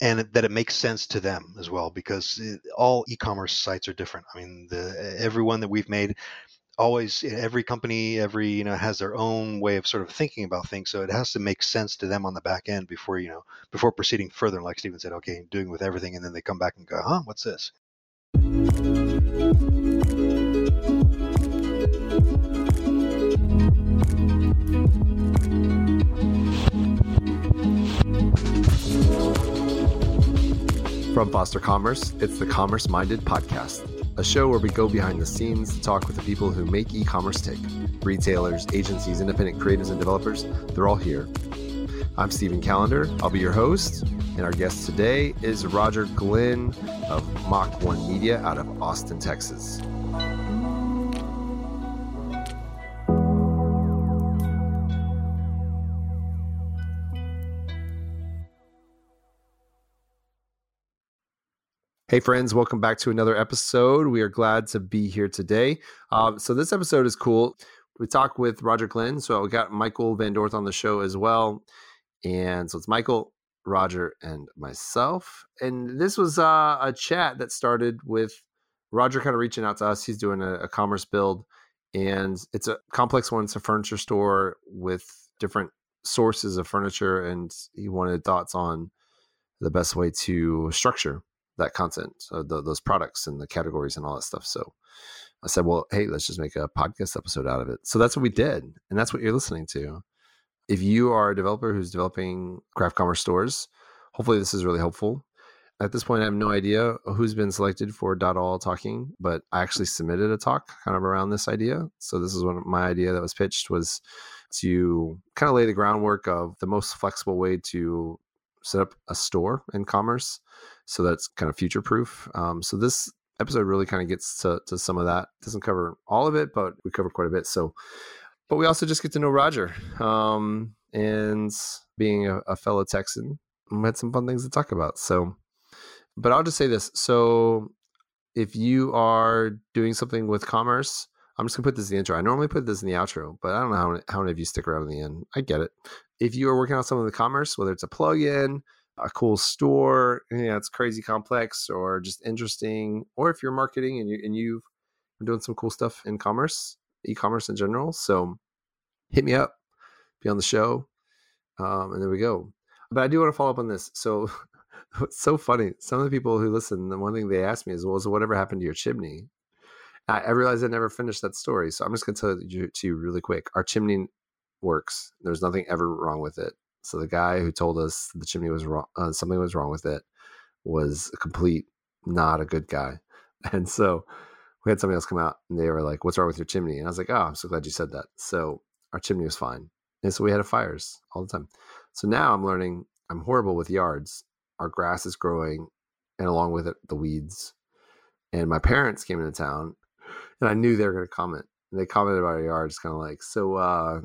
and that it makes sense to them as well because it, all e-commerce sites are different. I mean, the everyone that we've made always eh, every company every you know has their own way of sort of thinking about things so it has to make sense to them on the back end before you know before proceeding further. Like steven said okay doing with everything and then they come back and go huh? What's this From Foster Commerce, it's the Commerce Minded Podcast, a show where we go behind the scenes to talk with the people who make e commerce tick. Retailers, agencies, independent creatives, and developers, they're all here. I'm Stephen Callender. I'll be your host, and our guest today is Roger Glynn of Mach 1 Media out of Austin, Texas. Hey, friends, welcome back to another episode. We are glad to be here today. Um, so, this episode is cool. We talk with Roger Glenn. So, we got Michael Van Dorth on the show as well. And so, it's Michael, Roger, and myself. And this was uh, a chat that started with Roger kind of reaching out to us. He's doing a, a commerce build, and it's a complex one. It's a furniture store with different sources of furniture. And he wanted thoughts on the best way to structure that content, so the, those products and the categories and all that stuff. So I said, well, hey, let's just make a podcast episode out of it. So that's what we did. And that's what you're listening to. If you are a developer who's developing craft commerce stores, hopefully this is really helpful. At this point, I have no idea who's been selected for Dot All talking, but I actually submitted a talk kind of around this idea. So this is one my idea that was pitched was to kind of lay the groundwork of the most flexible way to set up a store in commerce so that's kind of future proof um, so this episode really kind of gets to, to some of that doesn't cover all of it but we cover quite a bit so but we also just get to know roger um, and being a, a fellow texan we had some fun things to talk about so but i'll just say this so if you are doing something with commerce I'm just gonna put this in the intro. I normally put this in the outro, but I don't know how many, how many of you stick around in the end. I get it if you are working on some of the commerce, whether it's a plugin, a cool store, you know, it's crazy complex or just interesting, or if you're marketing and you and you've been doing some cool stuff in commerce, e-commerce in general. So hit me up, be on the show, um, and there we go. But I do want to follow up on this. So it's so funny. Some of the people who listen, the one thing they ask me is, "Well, so whatever happened to your chimney?" I, I realized I never finished that story, so I'm just going to tell you to you really quick. Our chimney works. There's nothing ever wrong with it. So the guy who told us the chimney was wrong, uh, something was wrong with it, was a complete not a good guy. And so we had somebody else come out and they were like, "What's wrong with your chimney?" And I was like, "Oh, I'm so glad you said that." So our chimney was fine, and so we had fires all the time. So now I'm learning I'm horrible with yards. Our grass is growing, and along with it, the weeds. And my parents came into town, and I knew they were going to comment they commented about our yard. Kind of like, so uh,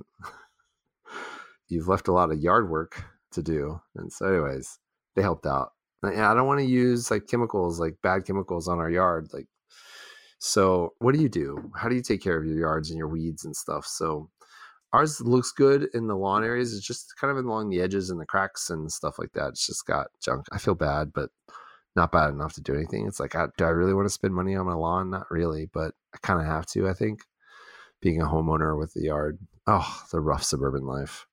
you've left a lot of yard work to do. And so, anyways, they helped out. And I don't want to use like chemicals, like bad chemicals on our yard. Like, so what do you do? How do you take care of your yards and your weeds and stuff? So ours looks good in the lawn areas. It's just kind of along the edges and the cracks and stuff like that. It's just got junk. I feel bad, but not bad enough to do anything. It's like, do I really want to spend money on my lawn? Not really, but I kind of have to, I think being a homeowner with the yard. Oh, the rough suburban life.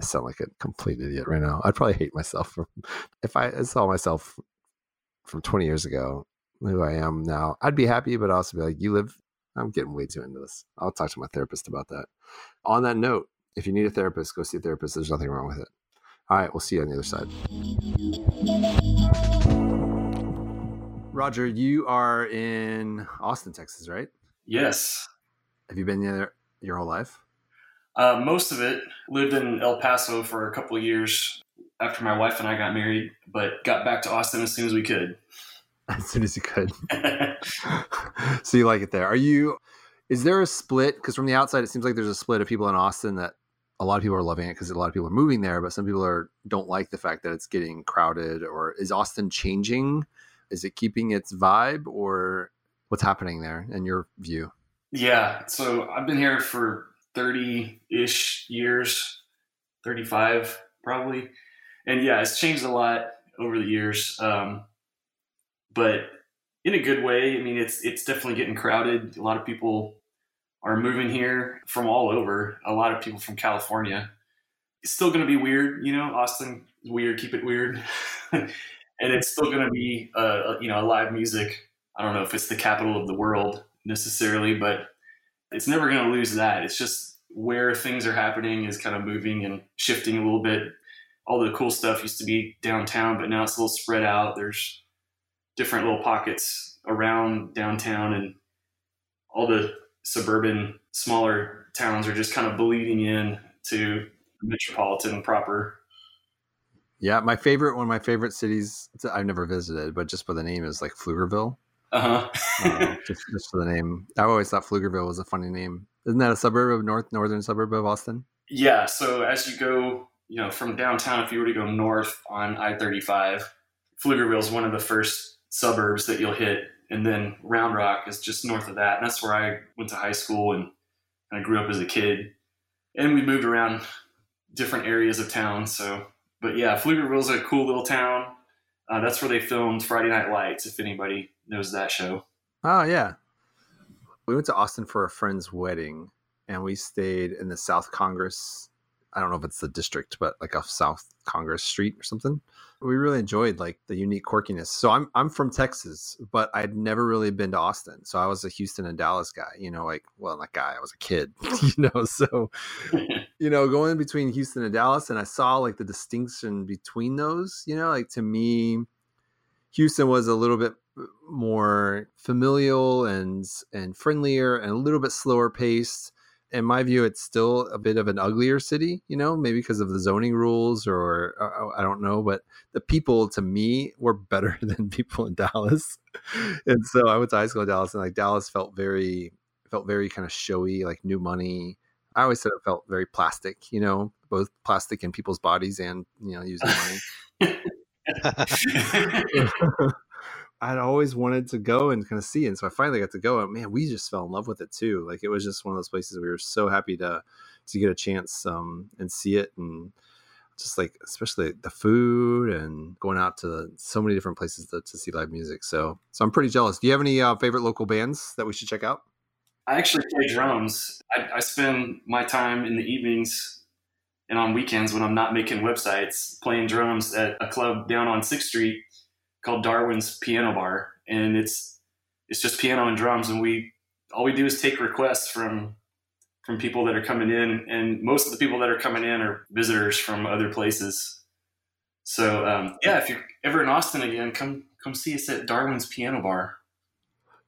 I sound like a complete idiot right now. I'd probably hate myself from, if I saw myself from 20 years ago, who I am now. I'd be happy, but also be like, you live. I'm getting way too into this. I'll talk to my therapist about that. On that note, if you need a therapist, go see a therapist. There's nothing wrong with it. All right, we'll see you on the other side. Roger, you are in Austin, Texas, right? Yes. Have you been there your whole life? Uh, most of it. Lived in El Paso for a couple of years after my wife and I got married, but got back to Austin as soon as we could. As soon as you could. so you like it there. Are you, is there a split? Because from the outside, it seems like there's a split of people in Austin that a lot of people are loving it because a lot of people are moving there, but some people are don't like the fact that it's getting crowded. Or is Austin changing? Is it keeping its vibe, or what's happening there in your view? Yeah. So I've been here for 30 ish years, 35 probably. And yeah, it's changed a lot. over the years. Um, but in a good way. I mean, it's it's definitely getting crowded. A lot of people are moving here from all over. A lot of people from California. It's still going to be weird, you know. Austin, weird. Keep it weird, and it's still going to be, uh, you know, a live music. I don't know if it's the capital of the world necessarily, but it's never going to lose that. It's just where things are happening is kind of moving and shifting a little bit. All the cool stuff used to be downtown, but now it's a little spread out. There's different little pockets around downtown and all the suburban smaller towns are just kind of bleeding in to metropolitan proper. Yeah my favorite one of my favorite cities i've never visited but just by the name is like pflugerville. Uh-huh. Uh, just, just for the name. I always thought pflugerville was a funny name isn't that a suburb of north northern suburb of austin yeah so as you go you know from downtown if you were to go north on i-35 pflugerville is one of the first suburbs that you'll hit. And then Round Rock is just north of that. And that's where I went to high school and I grew up as a kid. And we moved around different areas of town. So, but yeah, Pflugerville's a cool little town. Uh, that's where they filmed Friday Night Lights, if anybody knows that show. Oh, yeah. We went to Austin for a friend's wedding and we stayed in the South Congress. I don't know if it's the district, but like off South Congress Street or something we really enjoyed like the unique quirkiness. So I'm I'm from Texas, but I'd never really been to Austin. So I was a Houston and Dallas guy, you know, like well, not guy, I was a kid, you know. So you know, going between Houston and Dallas, and I saw like the distinction between those. You know, like to me, Houston was a little bit more familial and and friendlier and a little bit slower paced in my view, it's still a bit of an uglier city, you know, maybe because of the zoning rules or, uh, or, I don't know, but the people to me were better than people in Dallas. and so I went to high school in Dallas and like Dallas felt very, felt very kind of showy, like new money. I always said it felt very plastic, you know, both plastic in people's bodies and, you know, using money. I'd always wanted to go and kind of see it. And so I finally got to go and man, we just fell in love with it too. Like it was just one of those places we were so happy to to get a chance um and see it and just like especially the food and going out to so many different places to, to see live music. So so I'm pretty jealous. Do you have any uh, favorite local bands that we should check out? I actually play drums. I, I spend my time in the evenings and on weekends when I'm not making websites playing drums at a club down on Sixth Street called Darwin's Piano Bar, and it's it's just piano and drums, and we all we do is take requests from from people that are coming in, and most of the people that are coming in are visitors from other places. So um, yeah, if you're ever in Austin again, come come see us at Darwin's Piano Bar.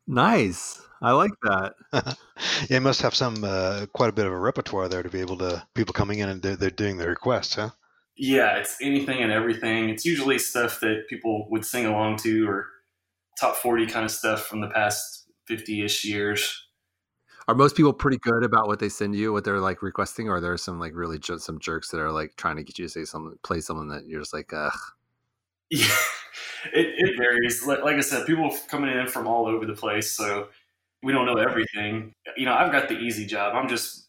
Nice. I like that. yeah, it must have some uh, quite a bit of a repertoire there to be able to people coming in and they're, they're doing their requests, huh? yeah, it's anything and everything. It's usually stuff that people would sing along to or top 40 kind of stuff from the past 50 ish years. Are most people pretty good about what they send you, what they're like requesting, or are there some like really just some jerks that are like trying to get you to say something, play something that you're just like, ugh? Yeah, it, it varies. Like, like I said, people coming in from all over the place, so we don't know everything. You know, I've got the easy job. I'm just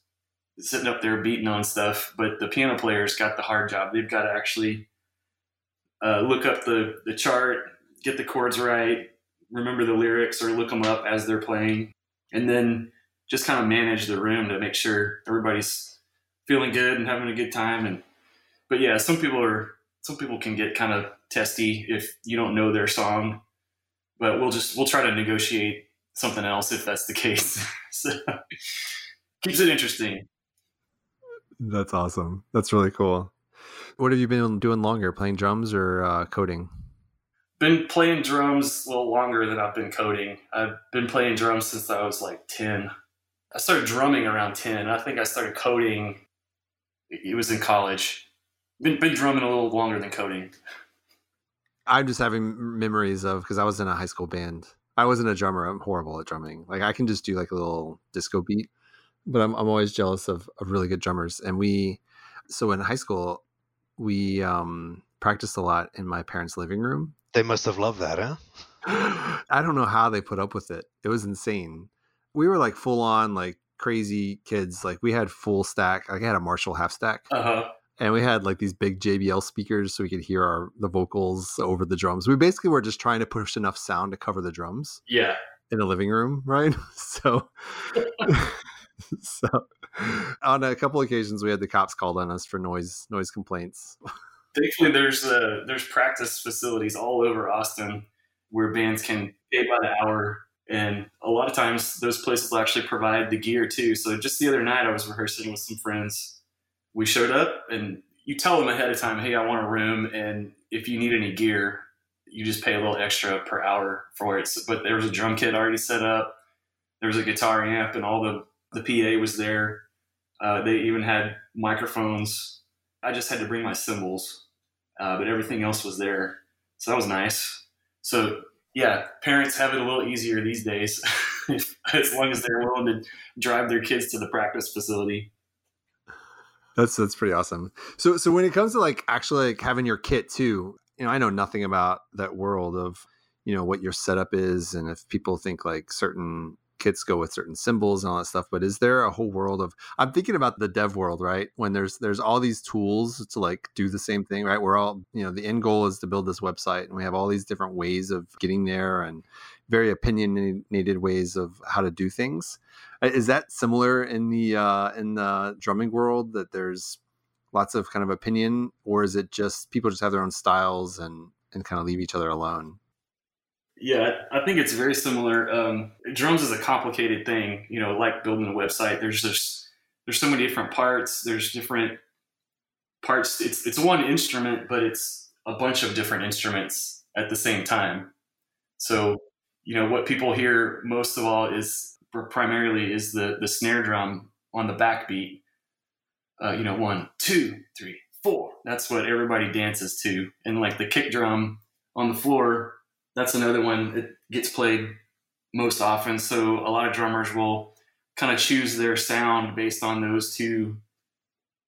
sitting up there beating on stuff, but the piano players got the hard job. They've got to actually uh, look up the, the chart, get the chords right, remember the lyrics or look them up as they're playing, and then just kind of manage the room to make sure everybody's feeling good and having a good time. And but yeah, some people are some people can get kind of testy if you don't know their song, but we'll just we'll try to negotiate something else if that's the case. so keeps it interesting. That's awesome. That's really cool. What have you been doing longer, playing drums or uh, coding? Been playing drums a little longer than I've been coding. I've been playing drums since I was like 10. I started drumming around 10. I think I started coding, it was in college. Been, been drumming a little longer than coding. I'm just having memories of because I was in a high school band. I wasn't a drummer. I'm horrible at drumming. Like I can just do like a little disco beat but I'm I'm always jealous of, of really good drummers. And we, so in high school, we um, practiced a lot in my parents' living room. They must have loved that, huh? I don't know how they put up with it. It was insane. We were like full on like crazy kids. Like we had full stack. Like I had a Marshall half stack. Uh-huh. And we had like these big JBL speakers so we could hear our the vocals over the drums. We basically were just trying to push enough sound to cover the drums. Yeah. In a living room, right? So so on a couple occasions we had the cops called on us for noise noise complaints. Thankfully there's uh there's practice facilities all over Austin where bands can pay by the hour and a lot of times those places will actually provide the gear too. So just the other night I was rehearsing with some friends we showed up and you tell them ahead of time, hey, I want a room, and if you need any gear, you just pay a little extra per hour for it. So, but there was a drum kit already set up. There was a guitar amp, and all the the PA was there. Uh, they even had microphones. I just had to bring my cymbals, uh, but everything else was there. So that was nice. So yeah, parents have it a little easier these days, as long as they're willing to drive their kids to the practice facility. That's that's pretty awesome. So so when it comes to like actually like having your kit too, you know, I know nothing about that world of you know what your setup is and if people think like certain kits go with certain cymbals and all that stuff but is there a whole world of i'm thinking about the dev world right? When there's there's all these tools to like do the same thing right? We're all you know the end goal is to build this website and we have all these different ways of getting there and very opinionated ways of how to do things is that similar in the uh, in the drumming world that there's lots of kind of opinion, or is it just people just have their own styles and and kind of leave each other alone? Yeah, I think it's very similar. Um, drums is a complicated thing, you know, like building a website. There's just there's so many different parts. There's different parts. It's it's one instrument, but it's a bunch of different instruments at the same time. So, you know, what people hear most of all is primarily is the the snare drum on the backbeat. Uh, you know, one, two, three, four. That's what everybody dances to. And like the kick drum on the floor, that's another one that gets played most often. So a lot of drummers will kind of choose their sound based on those two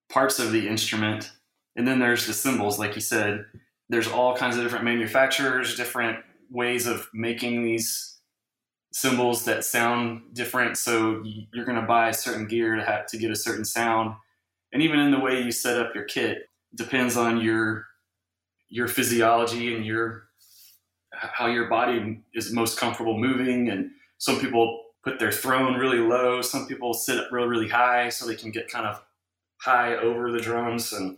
parts of the instrument. And then there's the cymbals, like you said. There's all kinds of different manufacturers, different ways of making these cymbals that sound different. So you're going to buy a certain gear to have to get a certain sound, and even in the way you set up your kit depends on your your physiology and your how your body is most comfortable moving. And some people put their throne really low. Some people sit up real really high so they can get kind of high over the drums and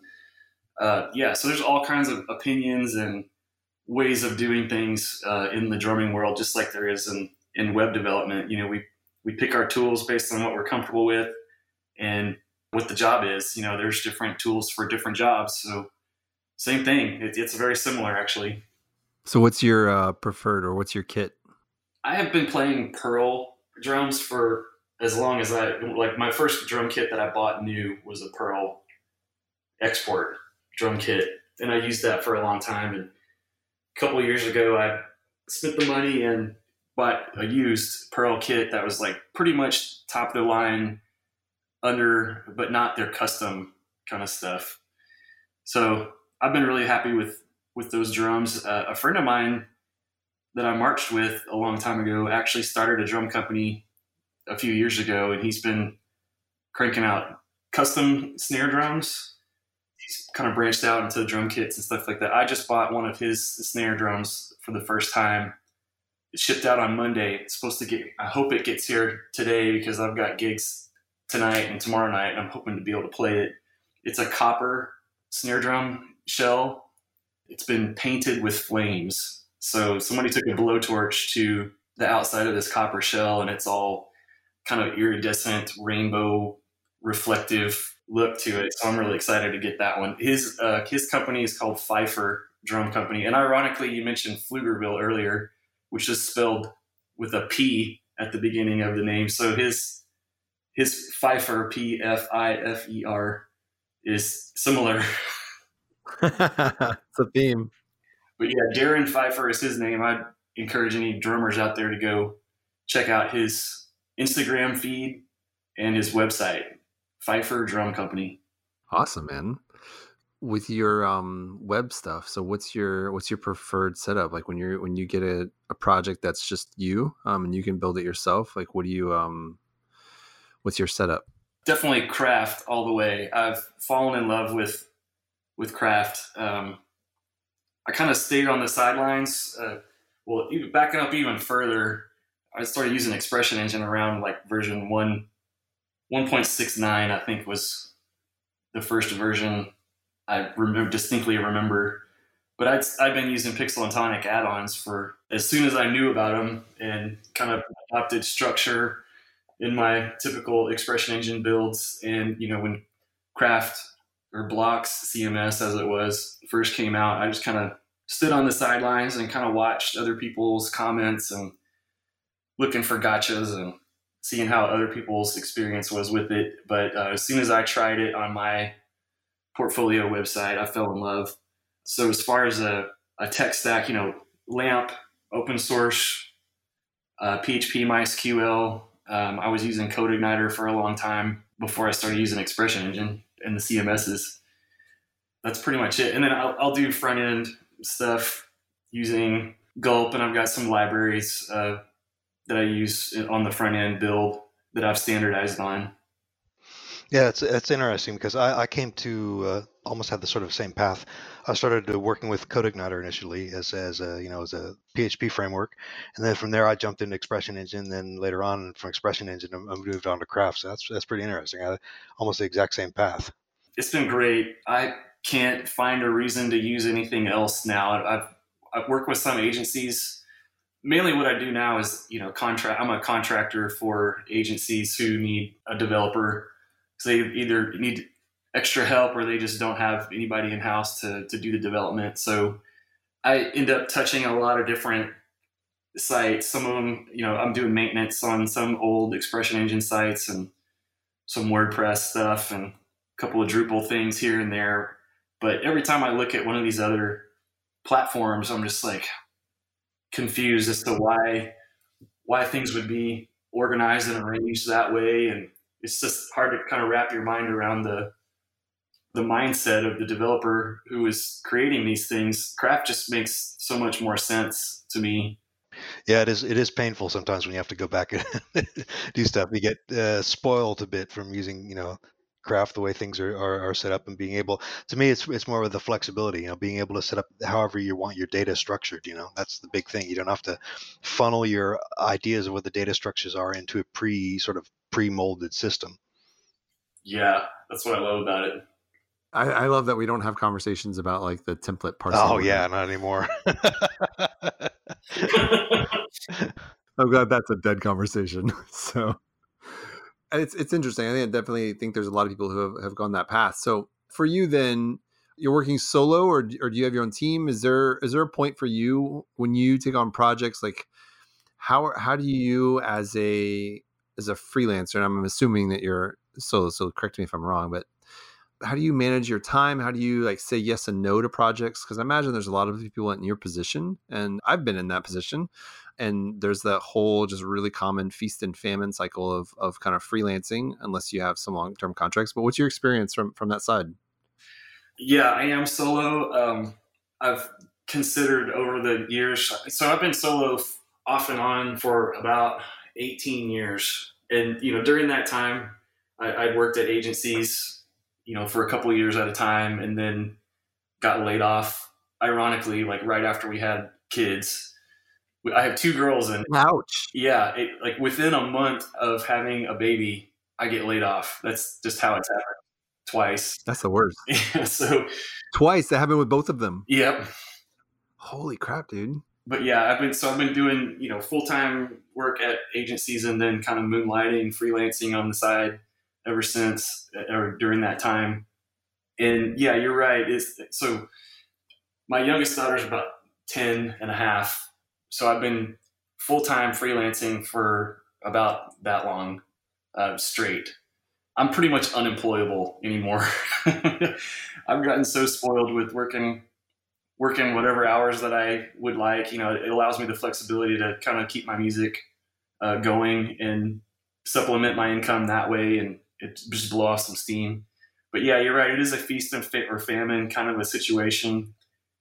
uh, yeah. So there's all kinds of opinions and ways of doing things uh, in the drumming world, just like there is in in web development, you know, we we pick our tools based on what we're comfortable with and what the job is. You know, there's different tools for different jobs. So same thing. It, it's very similar actually. So what's your uh, preferred or what's your kit? I have been playing Pearl drums for as long as I like my first drum kit that I bought new was a Pearl export drum kit and I used that for a long time and a couple years ago I spent the money and bought a used Pearl kit that was like pretty much top of the line, under but not their custom kind of stuff. So I've been really happy with with those drums. Uh, a friend of mine that I marched with a long time ago actually started a drum company a few years ago, and he's been cranking out custom snare drums. He's kind of branched out into drum kits and stuff like that. I just bought one of his snare drums for the first time shipped out on Monday. It's supposed to get. I hope it gets here today because I've got gigs tonight and tomorrow night. And I'm hoping to be able to play it. It's a copper snare drum shell. It's been painted with flames. So somebody took a blowtorch to the outside of this copper shell, and it's all kind of iridescent, rainbow, reflective look to it. So I'm really excited to get that one. His uh, his company is called Pfeiffer Drum Company, and ironically, you mentioned Pflugerville earlier which is spelled with a P at the beginning of the name. So his his Pfeiffer P F I F E R is similar. it's a theme. But yeah, Darren Pfeiffer is his name. I'd encourage any drummers out there to go check out his Instagram feed and his website, Pfeiffer Drum Company. Awesome, man with your um web stuff so what's your what's your preferred setup like when you're when you get a, a project that's just you um and you can build it yourself like what do you um what's your setup definitely craft all the way i've fallen in love with with Craft. Um, I kind of stayed on the sidelines. Uh, well, even backing up even further, I started using Expression Engine around like version one, 1.69, I think was the first version I remember distinctly remember. But I'd, I'd been using Pixel and Tonic add-ons for as soon as I knew about them and kind of adopted structure in my typical Expression Engine builds. And you know when Craft or Blocks CMS as it was first came out, I just kind of stood on the sidelines and kind of watched other people's comments and looking for gotchas and seeing how other people's experience was with it. But uh, as soon as I tried it on my portfolio website, I fell in love. So as far as a, a tech stack, you know, LAMP, open source, uh, PHP, MySQL. Um, I was using CodeIgniter for a long time before I started using Expression Engine and the CMSs. That's pretty much it. And then I'll, I'll do front end stuff using Gulp, and I've got some libraries uh, that I use on the front end build that I've standardized on. Yeah, it's it's interesting because I, I came to uh, almost had the sort of same path. I started working with CodeIgniter initially as as a you know as a PHP framework, and then from there I jumped into Expression Engine. Then later on from Expression Engine I moved on to Craft. So that's that's pretty interesting. I, almost the exact same path. It's been great. I can't find a reason to use anything else now. I've I've worked with some agencies. Mainly, what I do now is you know contract. I'm a contractor for agencies who need a developer. So they either need extra help or they just don't have anybody in house to to do the development. So I end up touching a lot of different sites. Some of them, you know, I'm doing maintenance on some old Expression Engine sites and some WordPress stuff and a couple of Drupal things here and there. But every time I look at one of these other platforms, I'm just like confused as to why why things would be organized and arranged that way. And it's just hard to kind of wrap your mind around the the mindset of the developer who is creating these things. Craft just makes so much more sense to me. Yeah, it is. It is painful sometimes when you have to go back and do stuff. You get uh, spoiled a bit from using, you know, craft the way things are, are, are, set up and being able to me it's it's more of the flexibility you know being able to set up however you want your data structured you know that's the big thing you don't have to funnel your ideas of what the data structures are into a pre sort of pre-molded system yeah that's what i love about it I, I love that we don't have conversations about like the template part. Oh yeah, not anymore. I'm glad that's a dead conversation. So it's it's interesting. I think I definitely think there's a lot of people who have, have gone that path. So for you, then you're working solo, or or do you have your own team? Is there is there a point for you when you take on projects like how how do you as a as a freelancer? And I'm assuming that you're solo. So correct me if I'm wrong, but how do you manage your time? How do you like say yes and no to projects? Because I imagine there's a lot of people in your position, and I've been in that position and there's that whole just really common feast and famine cycle of of kind of freelancing unless you have some long term contracts. But what's your experience from from that side? Yeah, I am solo. Um, I've considered over the years, so I've been solo off and on for about 18 years, and you know during that time, I, I worked at agencies, you know, for a couple years at a time, and then got laid off. Ironically, like right after we had kids I have two girls, and ouch. Yeah, it, like within a month of having a baby, I get laid off. That's just how it's happened twice. That's the worst. Yeah, so twice that happened with both of them. Yep. Holy crap, dude. But yeah, I've been so I've been doing you know full time work at agencies and then kind of moonlighting, freelancing on the side ever since uh, or during that time. And yeah, you're right. Is so my youngest daughter's about 10 and a half so I've been full time freelancing for about that long uh, straight. I'm pretty much unemployable anymore. I've gotten so spoiled with working working whatever hours that I would like. You know, it allows me the flexibility to kind of keep my music uh, going and supplement my income that way, and it just blow off some steam. But yeah, you're right. It is a feast and fit or famine kind of a situation.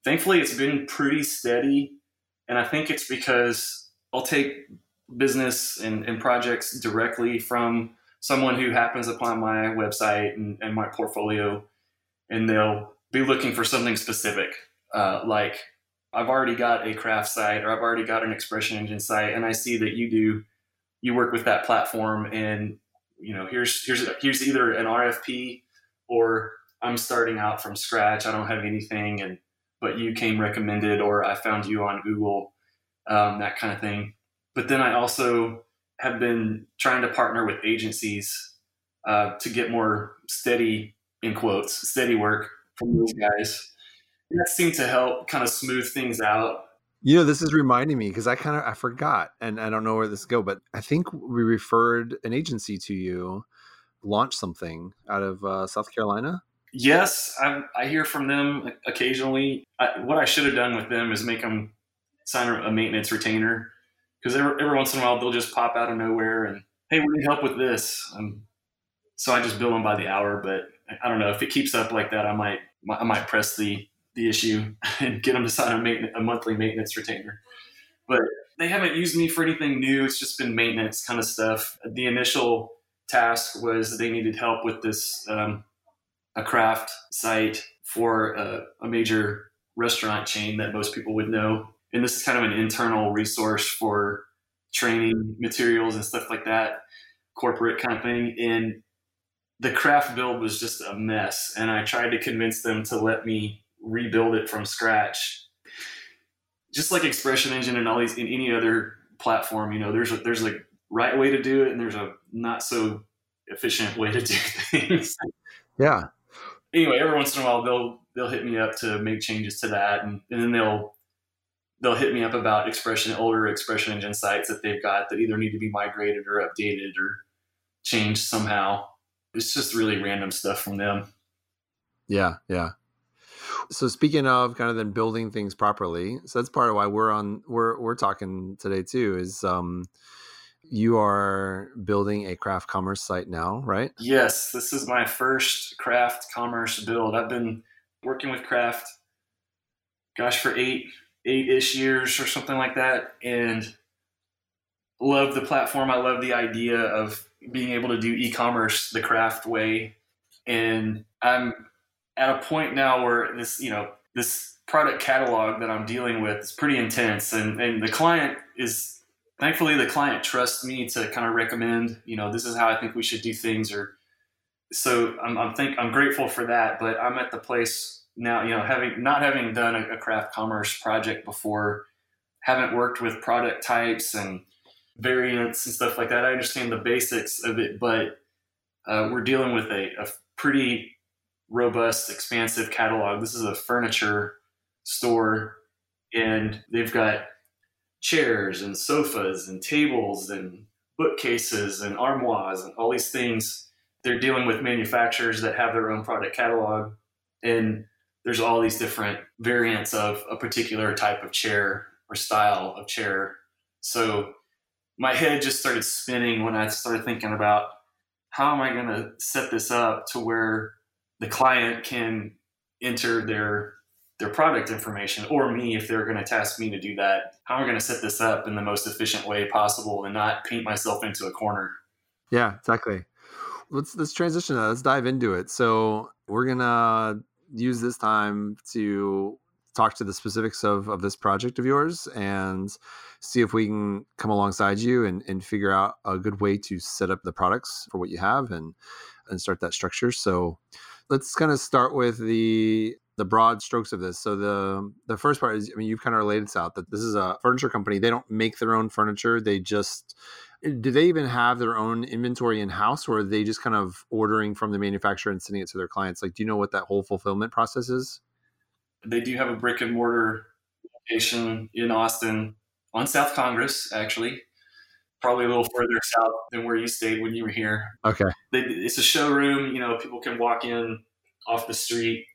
Thankfully, it's been pretty steady and I think it's because I'll take business and, and projects directly from someone who happens upon my website and, and my portfolio, and they'll be looking for something specific, uh, like I've already got a craft site or I've already got an expression engine site, and I see that you do you work with that platform, and you know here's here's here's either an RFP or I'm starting out from scratch. I don't have anything, and but you came recommended, or I found you on Google, um, that kind of thing. But then I also have been trying to partner with agencies uh, to get more steady, in quotes, steady work from those guys. And that seemed to help kind of smooth things out. You know, this is reminding me because I kind of I forgot, and I don't know where this go, but I think we referred an agency to you, launch something out of uh, South Carolina. Yes, I, I hear from them occasionally. I, what I should have done with them is make them sign a maintenance retainer because every, every once in a while they'll just pop out of nowhere and hey, we need help with this. Um, so I just bill them by the hour. But I don't know if it keeps up like that, I might I might press the the issue and get them to sign a, a monthly maintenance retainer. But they haven't used me for anything new. It's just been maintenance kind of stuff. The initial task was they needed help with this um, a craft site for a, a major restaurant chain that most people would know and this is kind of an internal resource for training materials and stuff like that, corporate kind of thing. And the craft build was just a mess. And I tried to convince them to let me rebuild it from scratch. Just like Expression Engine and all these in any other platform, you know, there's a, there's a right way to do it and there's a not so efficient way to do things. Yeah. Anyway, every once in a while they'll they'll hit me up to make changes to that and, and then they'll they'll hit me up about expression older expression engine sites that they've got that either need to be migrated or updated or changed somehow. It's just really random stuff from them. Yeah, yeah. So speaking of kind of then building things properly, so that's part of why we're on we're we're talking today too is um you are building a craft commerce site now, right? Yes, this is my first craft commerce build. I've been working with craft gosh for 8 eight ish years or something like that, and love the platform. I love the idea of being able to do e-commerce the craft way, and I'm at a point now where this, you know, this product catalog that I'm dealing with is pretty intense, and and the client is thankfully the client trusts me to kind of recommend, you know, this is how I think we should do things, or so I'm, I'm think I'm grateful for that. But I'm at the place now, you know, having not having done a, a craft commerce project before, haven't worked with product types and variants and stuff like that. I understand the basics of it, but uh, we're dealing with a, a, pretty robust, expansive catalog. This is a furniture store, and they've got chairs and sofas and tables and bookcases and armoires and all these things. They're dealing with manufacturers that have their own product catalog, and there's all these different variants of a particular type of chair or style of chair. So my head just started spinning when I started thinking about how am I going to set this up to where the client can enter their their product information or me if they're going to task me to do that. How am i going to set this up in the most efficient way possible and not paint myself into a corner? Yeah exactly. Let's let's transition uh, let's dive into it. So we're gonna use this time to talk to the specifics of, of this project of yours and see if we can come alongside you and, and figure out a good way to set up the products for what you have and and start that structure. So let's kind of start with the the broad strokes of this. So the the first part is i mean you've kind of related this out that this is a furniture company. They don't make their own furniture. They just eh, do they even have their own inventory in house or are they just kind of ordering from the manufacturer and sending it to their clients? Like do you know what that whole fulfillment process is? They do have a brick and mortar location in austin on south congress actually. Probably a little further south than where you stayed when you were here. Okay. They, it's a showroom you know people can walk in off the street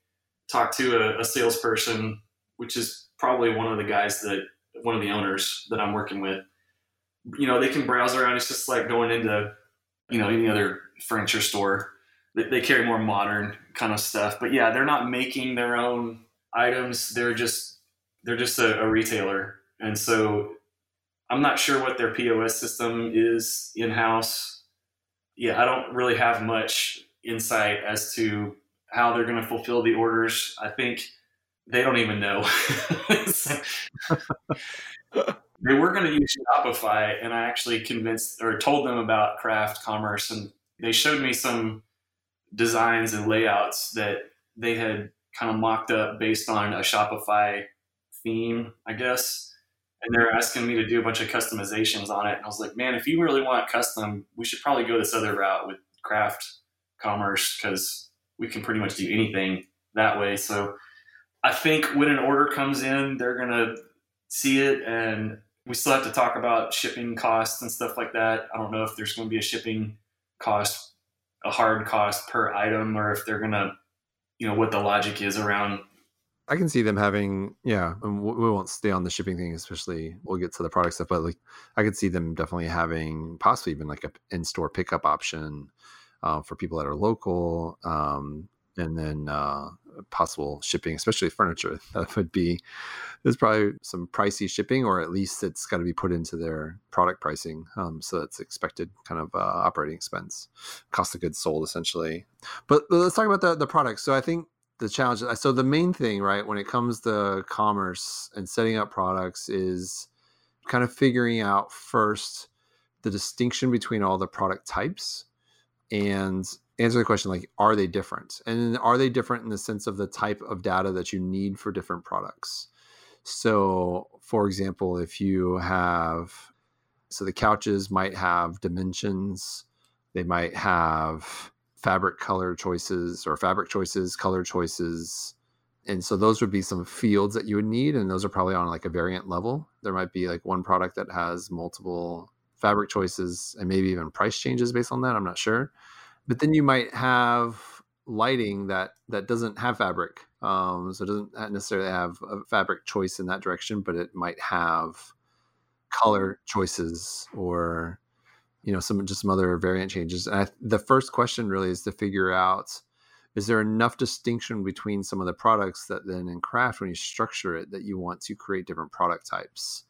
talk to a, a salesperson which is probably one of the guys that one of the owners that i'm working with you know, they can browse around. It's just like going into, you know, any other furniture store. They, they carry more modern kind of stuff. But yeah, they're not making their own items. They're just they're just a, a retailer, and so I'm not sure what their POS system is in house. Yeah, I don't really have much insight as to how they're going to fulfill the orders. I think they don't even know. they were going to use Shopify, and I actually convinced or told them about Craft Commerce, and they showed me some designs and layouts that they had kind of mocked up based on a Shopify theme, I guess. And they're asking me to do a bunch of customizations on it. And I was like, man, if you really want custom, we should probably go this other route with Craft Commerce because we can pretty much do anything that way. So I think when an order comes in, they're going to see it and we still have to talk about shipping costs and stuff like that. I don't know if there's going to be a shipping cost, a hard cost per item, or if they're going to, you know, what the logic is around. I can see them having, yeah, and we won't stay on the shipping thing, especially we'll get to the product stuff, but like I could see them definitely having possibly even like a in store pickup option uh, for people that are local. Um, and then uh, possible shipping, especially furniture. That would be there's probably some pricey shipping, or at least it's got to be put into their product pricing, um, so that's expected kind of uh, operating expense, cost of goods sold, essentially. But, let's talk about the the product. So I think the challenge. So the main thing, right, when it comes to commerce and setting up products, is kind of figuring out first the distinction between all the product types and answer the question like are they different? And are they different in the sense of the type of data that you need for different products? So for example if you have so the couches might have dimensions they might have fabric color choices or fabric choices color choices and so those would be some fields that you would need and those are probably on like a variant level. There might be like one product that has multiple fabric choices and maybe even price changes based on that i'm not sure. But then you might have lighting that that doesn't have fabric um, so it doesn't necessarily have a fabric choice in that direction but it might have color choices or you know some just some other variant changes. And I, the first question really is to figure out is there enough distinction between some of the products that then in craft when you structure it that you want to create different product types?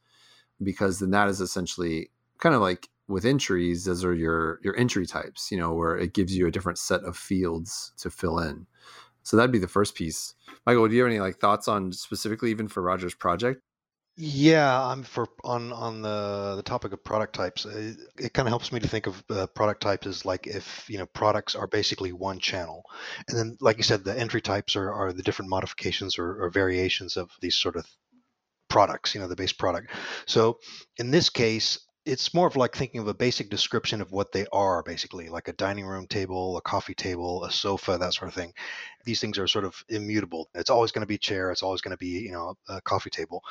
Because then that is essentially kind of like with entries, those are your your entry types, you know, where it gives you a different set of fields to fill in. So that'd be the first piece. Michael, do you have any like thoughts on specifically even for Roger's project? Yeah, I'm for on on the the topic of product types. It, it kind of helps me to think of uh, product types as like if you know products are basically one channel, and then like you said, the entry types are are the different modifications or, or variations of these sort of products. You know, the base product. So in this case, it's more of like thinking of a basic description of what they are basically like a dining room table a coffee table a sofa that sort of thing. These things are sort of immutable. It's always going to be chair it's always going to be you know a coffee table.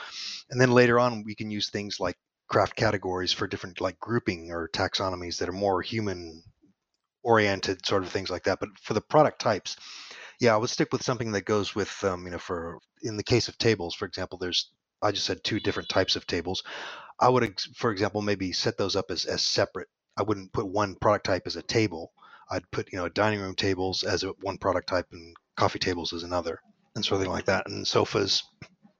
And then later on we can use things like craft categories for different like grouping or taxonomies that are more human oriented sort of things like that. But for the product types yeah i would stick with something that goes with um, you know for in the case of tables for example there's i just said two different types of tables I would, for example, maybe set those up as, as separate. I wouldn't put one product type as a table. I'd put, you know, dining room tables as a, one product type and coffee tables as another and something like that. And sofas,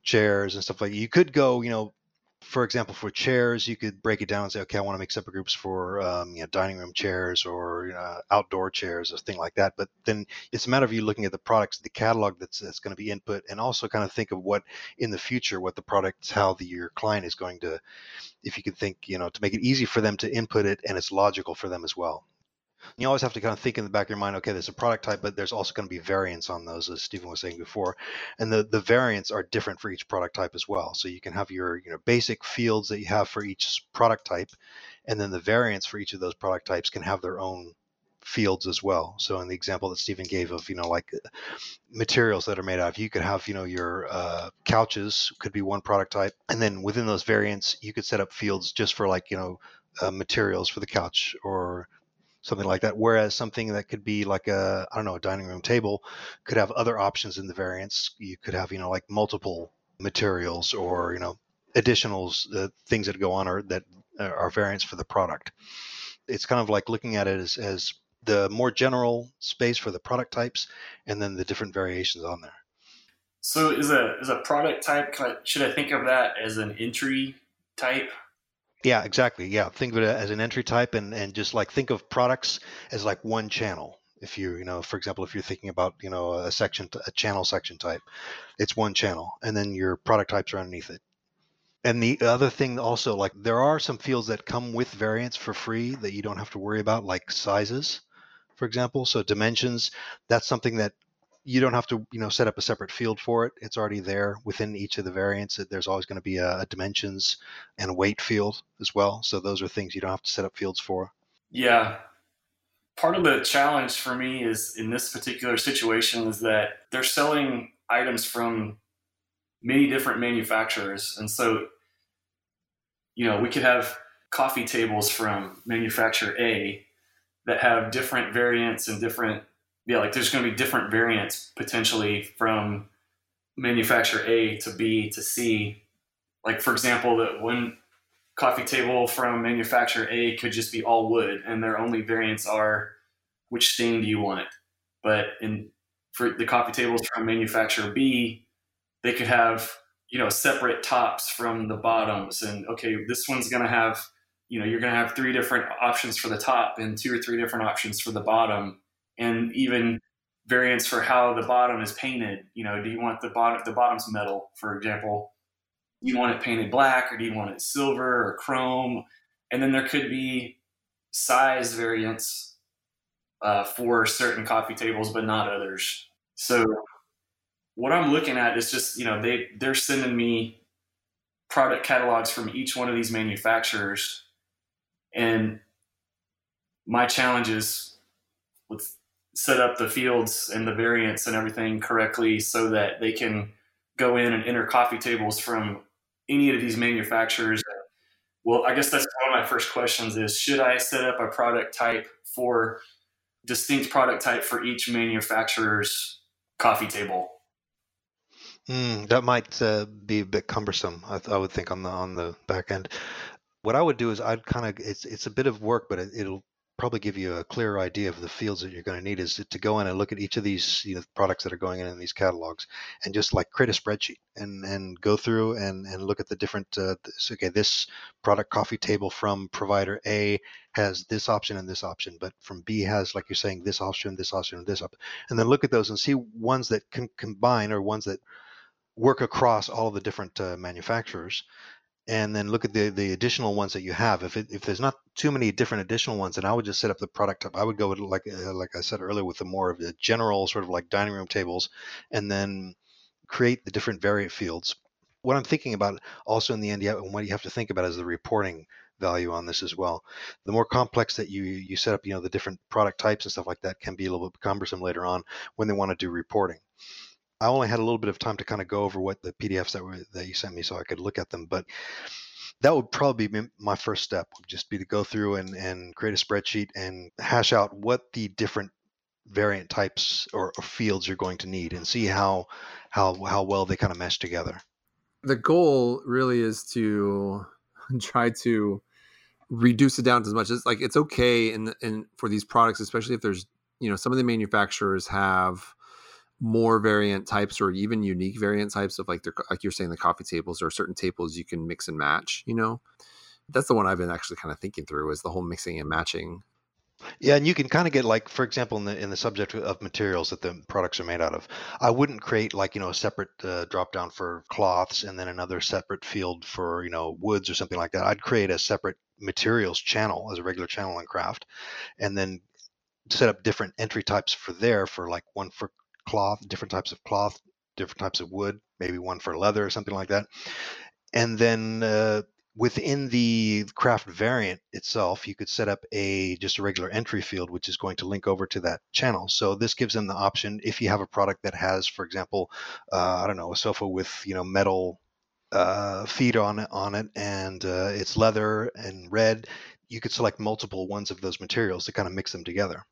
chairs and stuff like that. You could go, you know, for example, for chairs, you could break it down and say, okay, I want to make separate groups for um, you know, dining room chairs or outdoor chairs or thing like that. But then it's a matter of you looking at the products, the catalog that's, that's going to be input, and also kind of think of what in the future, what the products, how the your client is going to, if you could think, you know, to make it easy for them to input it and it's logical for them as well. You always have to kind of think in the back of your mind, okay, there's a product type, but there's also going to be variants on those, as Stephen was saying before. And the, the variants are different for each product type as well. So you can have your you know basic fields that you have for each product type, and then the variants for each of those product types can have their own fields as well. So in the example that Stephen gave of, you know, like uh, materials that are made out of, you could have, you know, your uh, couches could be one product type, and then within those variants, you could set up fields just for like, you know, uh, materials for the couch or something like that. Whereas something that could be like a I don't know a dining room table could have other options in the variants. You could have you know like multiple materials or you know additionals, the things that go on or that uh, are variants for the product. It's kind of like looking at it as, as the more general space for the product types, and then the different variations on there. So is a is a product type? Should I think of that as an entry type? Yeah, exactly. Yeah, think of it as an entry type, and and just like think of products as like one channel. if you you know for example if you're thinking about you know a section a channel section type it's one channel and then your product types are underneath it and the other thing also like there are some fields that come with variants for free that you don't have to worry about like sizes for example so dimensions that's something that you don't have to you know set up a separate field for it. It's already there within each of the variants. There's always going to be a, a dimensions and a weight field as well. So those are things you don't have to set up fields for. Yeah. Part of the challenge for me is in this particular situation is that they're selling items from many different manufacturers. And so you know we could have coffee tables from manufacturer a that have different variants and different yeah like there's going to be different variants potentially from manufacturer a to b to c like for example that one coffee table from manufacturer A could just be all wood, and their only variants are which stain do you want. But in for the coffee tables from manufacturer B, they could have you know separate tops from the bottoms, and okay, this one's going to have you know you're going to have three different options for the top and two or three different options for the bottom, and even variants for how the bottom is painted. You know, do you want the bottom the bottom's metal, for example? Do you want it painted black or do you want it silver or chrome? And then there could be size variants uh, for certain coffee tables, but not others. So what I'm looking at is just you know they they're sending me product catalogs from each one of these manufacturers, and my challenge is let's set up the fields and the variants and everything correctly so that they can go in and enter coffee tables from any of these manufacturers. Well, I guess that's one of my first questions is should I set up a product type for distinct product type for each manufacturer's coffee table? Mm, that might uh, be a bit cumbersome. I, I, would think on the on the back end. What I would do is I'd kind of it's it's a bit of work, but it, it'll probably give you a clearer idea of the fields that you're going to need is to go in and look at each of these you know, products that are going in in these catalogs and just like create a spreadsheet and and go through and and look at the different uh, this, okay this product coffee table from provider a has this option and this option but from b has like you're saying this option this option this up and then look at those and see ones that can combine or ones that work across all of the different uh, manufacturers and then look at the the additional ones that you have. If it, if there's not too many different additional ones, then I would just set up the product type. I would go with like uh, like I said earlier with the more of the general sort of like dining room tables, and then create the different variant fields. What I'm thinking about also in the end, and what you have to think about is the reporting value on this as well. The more complex that you you set up, you know, the different product types and stuff like that can be a little bit cumbersome later on when they want to do reporting. I only had a little bit of time to kind of go over what the PDFs that were that you sent me, so I could look at them. But that would probably be my first step. Would just be to go through and and create a spreadsheet and hash out what the different variant types or, or fields you're going to need, and see how how how well they kind of mesh together. The goal really is to try to reduce it down to as much as like it's okay in in for these products, especially if there's you know some of the manufacturers have more variant types or even unique variant types of like they're like you're saying the coffee tables or certain tables you can mix and match you know that's the one i've been actually kind of thinking through is the whole mixing and matching yeah, and you can kind of get like, for example, in the in the subject of materials that the products are made out of, I wouldn't create like you know a separate uh, drop down for cloths and then another separate field for you know woods or something like that. I'd create a separate materials channel as a regular channel in Craft, and then set up different entry types for there for like one for cloth, different types of cloth, different types of wood, maybe one for leather or something like that. And then uh, within the craft variant itself, you could set up a just a regular entry field, which is going to link over to that channel. So this gives them the option if you have a product that has, for example, uh, I don't know, a sofa with you know metal uh, feet on it on it, and uh, it's leather and red. You could select multiple ones of those materials to kind of mix them together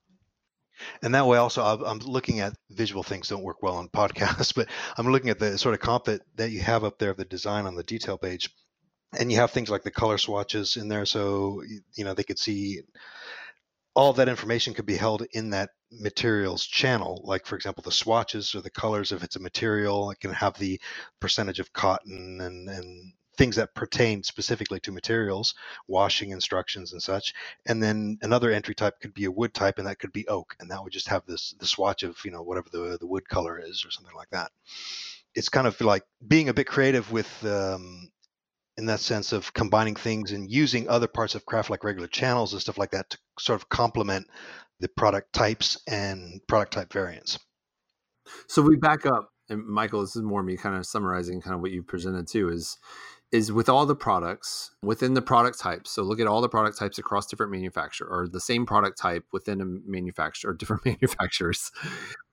and that way also i'm looking at visual things don't work well on podcasts but i'm looking at the sort of comp that, that you have up there of the design on the detail page. And you have things like the color swatches in there so you know they could see all that information could be held in that materials channel like for example the swatches or the colors if it's a material it can have the percentage of cotton and, and things that pertain specifically to materials, washing instructions and such. And then another entry type could be a wood type, and that could be oak, and that would just have this the swatch of you know whatever the the wood color is or something like that. It's kind of like being a bit creative with. Um, in that sense of combining things and using other parts of craft like regular channels and stuff like that to sort of complement the product types and product type variants. So we back up, and Michael, this is more me kind of summarizing kind of what you presented too. Is is with all the products within the product types. So look at all the product types across different manufacturer or the same product type within a manufacturer or different manufacturers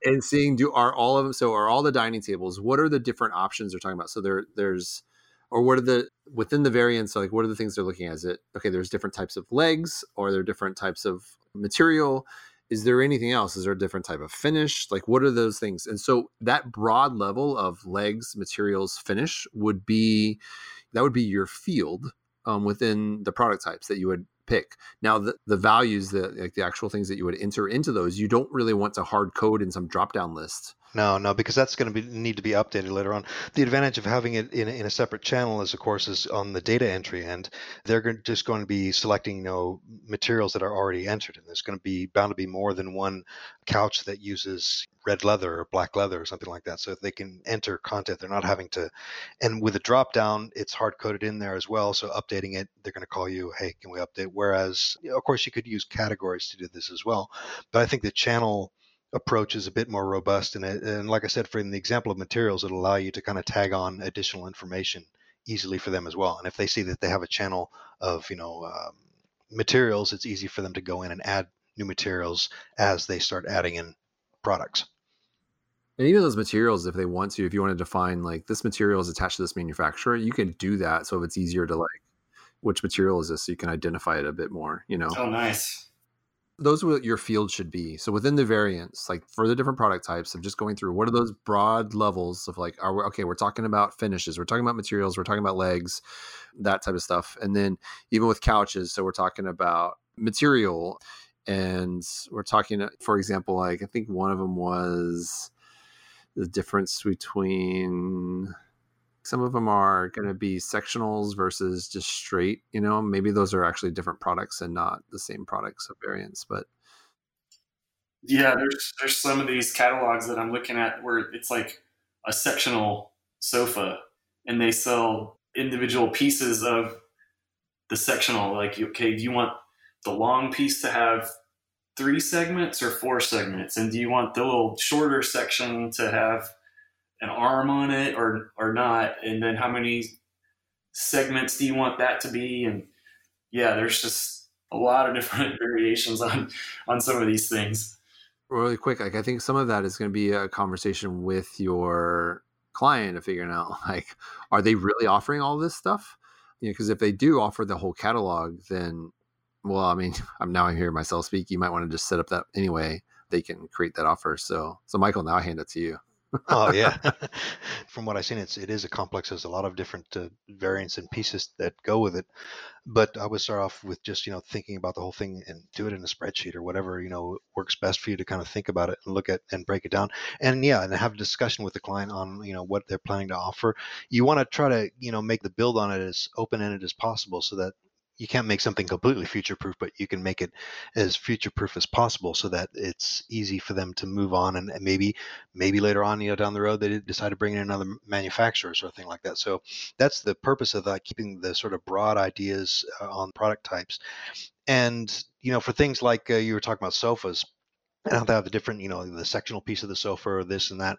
and seeing do are all of them so are all the dining tables what are the different options they're talking about so there there's or what are the within the variants like what are the things they're looking at is it okay there's different types of legs or there are different types of material is there anything else is there a different type of finish like what are those things and so that broad level of legs materials finish would be that would be your field um, within the product types that you would pick. Now, the, the values, the like the actual things that you would enter into those, you don't really want to hard code in some drop down list. No, no, because that's going to be need to be updated later on. The advantage of having it in, in a separate channel is, of course, is on the data entry end. They're just going to be selecting, you know, materials that are already entered, and there's going to be bound to be more than one couch that uses red leather or black leather or something like that, so they can enter content. They're not having to, and with a drop down, it's hard coded in there as well. So updating it, they're going to call you, hey, can we update? Whereas, of course, you could use categories to do this as well, but I think the channel approach is a bit more robust. And, and like I said, for in the example of materials, it'll allow you to kind of tag on additional information easily for them as well. And if they see that they have a channel of, you know, um, materials, it's easy for them to go in and add new materials as they start adding in products. And even those materials, if they want to, if you want to define like this material is attached to this manufacturer, you can do that. So if it's easier to like, which material is this? So you can identify it a bit more, you know? Oh, nice those are what your field should be. So within the variants, like for the different product types, I'm just going through what are those broad levels of like, are we, okay, we're talking about finishes, we're talking about materials, we're talking about legs, that type of stuff. And then even with couches, so we're talking about material and we're talking, uh, for example, like I think one of them was the difference between some of them are going to be sectionals versus just straight you know? Maybe those are actually different products and not the same products of variants but yeah there's there's some of these catalogs that i'm looking at where it's like a sectional sofa and they sell individual pieces of the sectional like okay do you want the long piece to have three segments or four segments? And do you want the little shorter section to have an arm on it or or not and then how many segments do you want that to be? And yeah there's just a lot of different variations on on some of these things. Really quick like i think some of that is going to be a conversation with your client of figuring out like are they really offering all this stuff? You know because if they do offer the whole catalog then well i mean i'm now hearing myself speak you might want to just set up that anyway they can create that offer. So so michael now i hand it to you oh yeah. From what i've seen it's it is a complex there's a lot of different uh, variants and pieces that go with it. But i would start off with just you know thinking about the whole thing and do it in a spreadsheet or whatever you know works best for you to kind of think about it and look at and break it down. And yeah and have a discussion with the client on you know what they're planning to offer. You want to try to you know make the build on it as open-ended as possible so that you can't make something completely future proof, but you can make it as future proof as possible so that it's easy for them to move on and, maybe maybe later on, you know, down the road they decide to bring in another manufacturer or thing like that. So that's the purpose of that, keeping the sort of broad ideas uh, on product types. And you know, for things like uh, you were talking about sofas, and how they have the different, you know, the sectional piece of the sofa or this and that,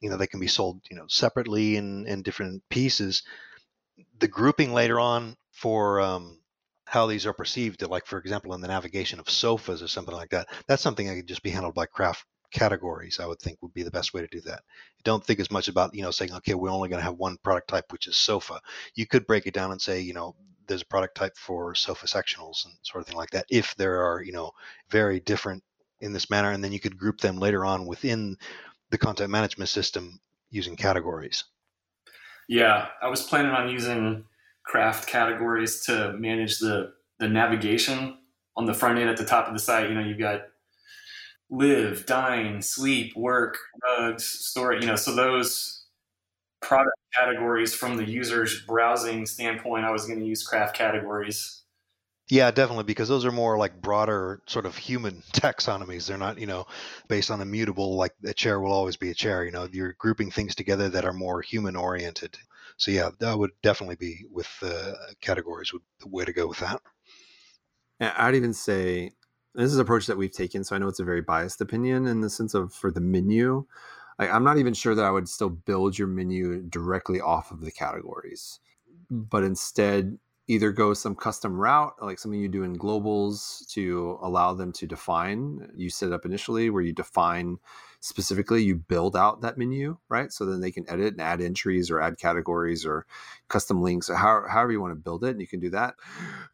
you know, they can be sold, you know, separately in in different pieces. The grouping later on for um, how these are perceived, like for example, in the navigation of sofas or something like that. That's something that could just be handled by craft categories. I would think would be the best way to do that. don't think as much about you know saying okay, we're only going to have one product type, which is sofa. You could break it down and say you know there's a product type for sofa sectionals and sort of thing like that. If there are you know very different in this manner, and then you could group them later on within the content management system using categories. Yeah, I was planning on using craft categories to manage the the navigation on the front end at the top of the site. You know, you've got live, dine, sleep, work, rugs, store. You know, so those product categories from the user's browsing standpoint, I was going to use craft categories. Yeah, definitely, because those are more like broader sort of human taxonomies. They're not, you know, based on immutable, like a chair will always be a chair. You know, you're grouping things together that are more human oriented. So yeah, that would definitely be with the categories would the way to go with that. I'd even say this is an approach that we've taken. So I know it's a very biased opinion in the sense of for the menu. Like, I'm not even sure that I would still build your menu directly off of the categories, but instead either go some custom route, like something you do in globals to allow them to define. You set up initially where you define specifically, you build out that menu, right? So then they can edit and add entries or add categories or custom links or how, however you want to build it. And you can do that.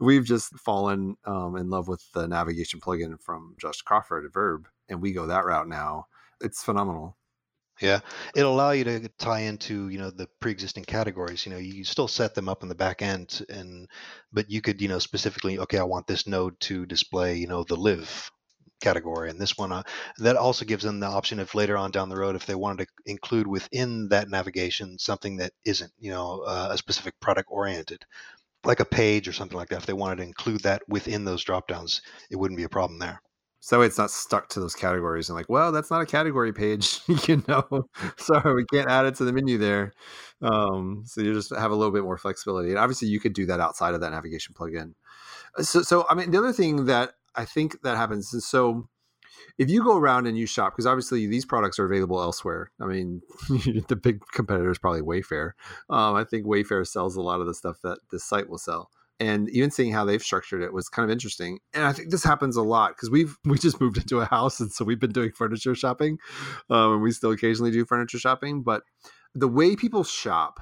We've just fallen um, in love with the navigation plugin from Josh Crawford at Verbb, and we go that route now. It's phenomenal. Yeah, it'll allow you to tie into you know the pre-existing categories. You know, you still set them up in the back end, and but you could you know specifically, okay, I want this node to display you know the live category, and this one uh, that also gives them the option if later on down the road if they wanted to include within that navigation something that isn't you know uh, a specific product oriented, like a page or something like that. If they wanted to include that within those dropdowns, it wouldn't be a problem there. So it's not stuck to those categories and like well that's not a category page you know? Sorry we can't add it to the menu there. Um, so you just have a little bit more flexibility. And obviously you could do that outside of that navigation plugin. Uh, so, so i mean the other thing that i think that happens is so if you go around and you shop because obviously these products are available elsewhere i mean the big competitor is probably wayfair um, i think wayfair sells a lot of the stuff that this site will sell and even seeing how they've structured it was kind of interesting and i think this happens a lot because we've we just moved into a house and so we've been doing furniture shopping um, and we still occasionally do furniture shopping but the way people shop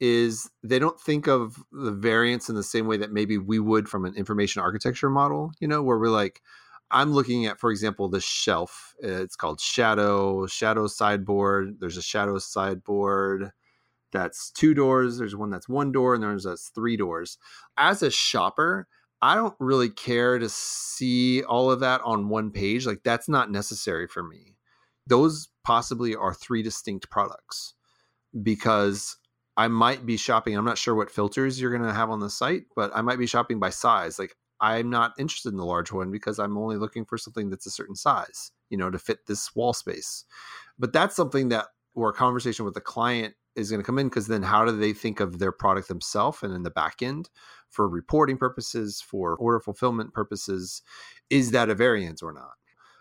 is they don't think of the variants in the same way that maybe we would from an information architecture model you know where we're like i'm looking at for example the shelf it's called shadow shadow sideboard there's a shadow sideboard that's two doors, there's one that's one door, and there's that's three doors. As a shopper, I don't really care to see all of that on one page. Like that's not necessary for me. Those possibly are three distinct products because I might be shopping. I'm not sure what filters you're going to have on the site, but I might be shopping by size. Like I'm not interested in the large one because I'm only looking for something that's a certain size, you know, to fit this wall space. But that's something that where a conversation with the client is going to come in because then how do they think of their product themselves and in the back end for reporting purposes, for order fulfillment purposes? Is that a variance or not?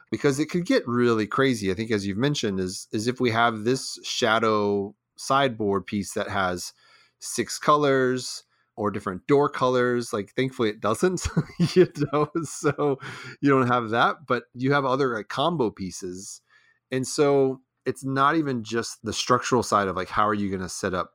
Because it could get really crazy. I think, as you've mentioned, is is if we have this shadow sideboard piece that has six colors or different door colors. Like, thankfully, it doesn't. you know, so you don't have that, but you have other like combo pieces, and so it's not even just the structural side of like how are you going to set up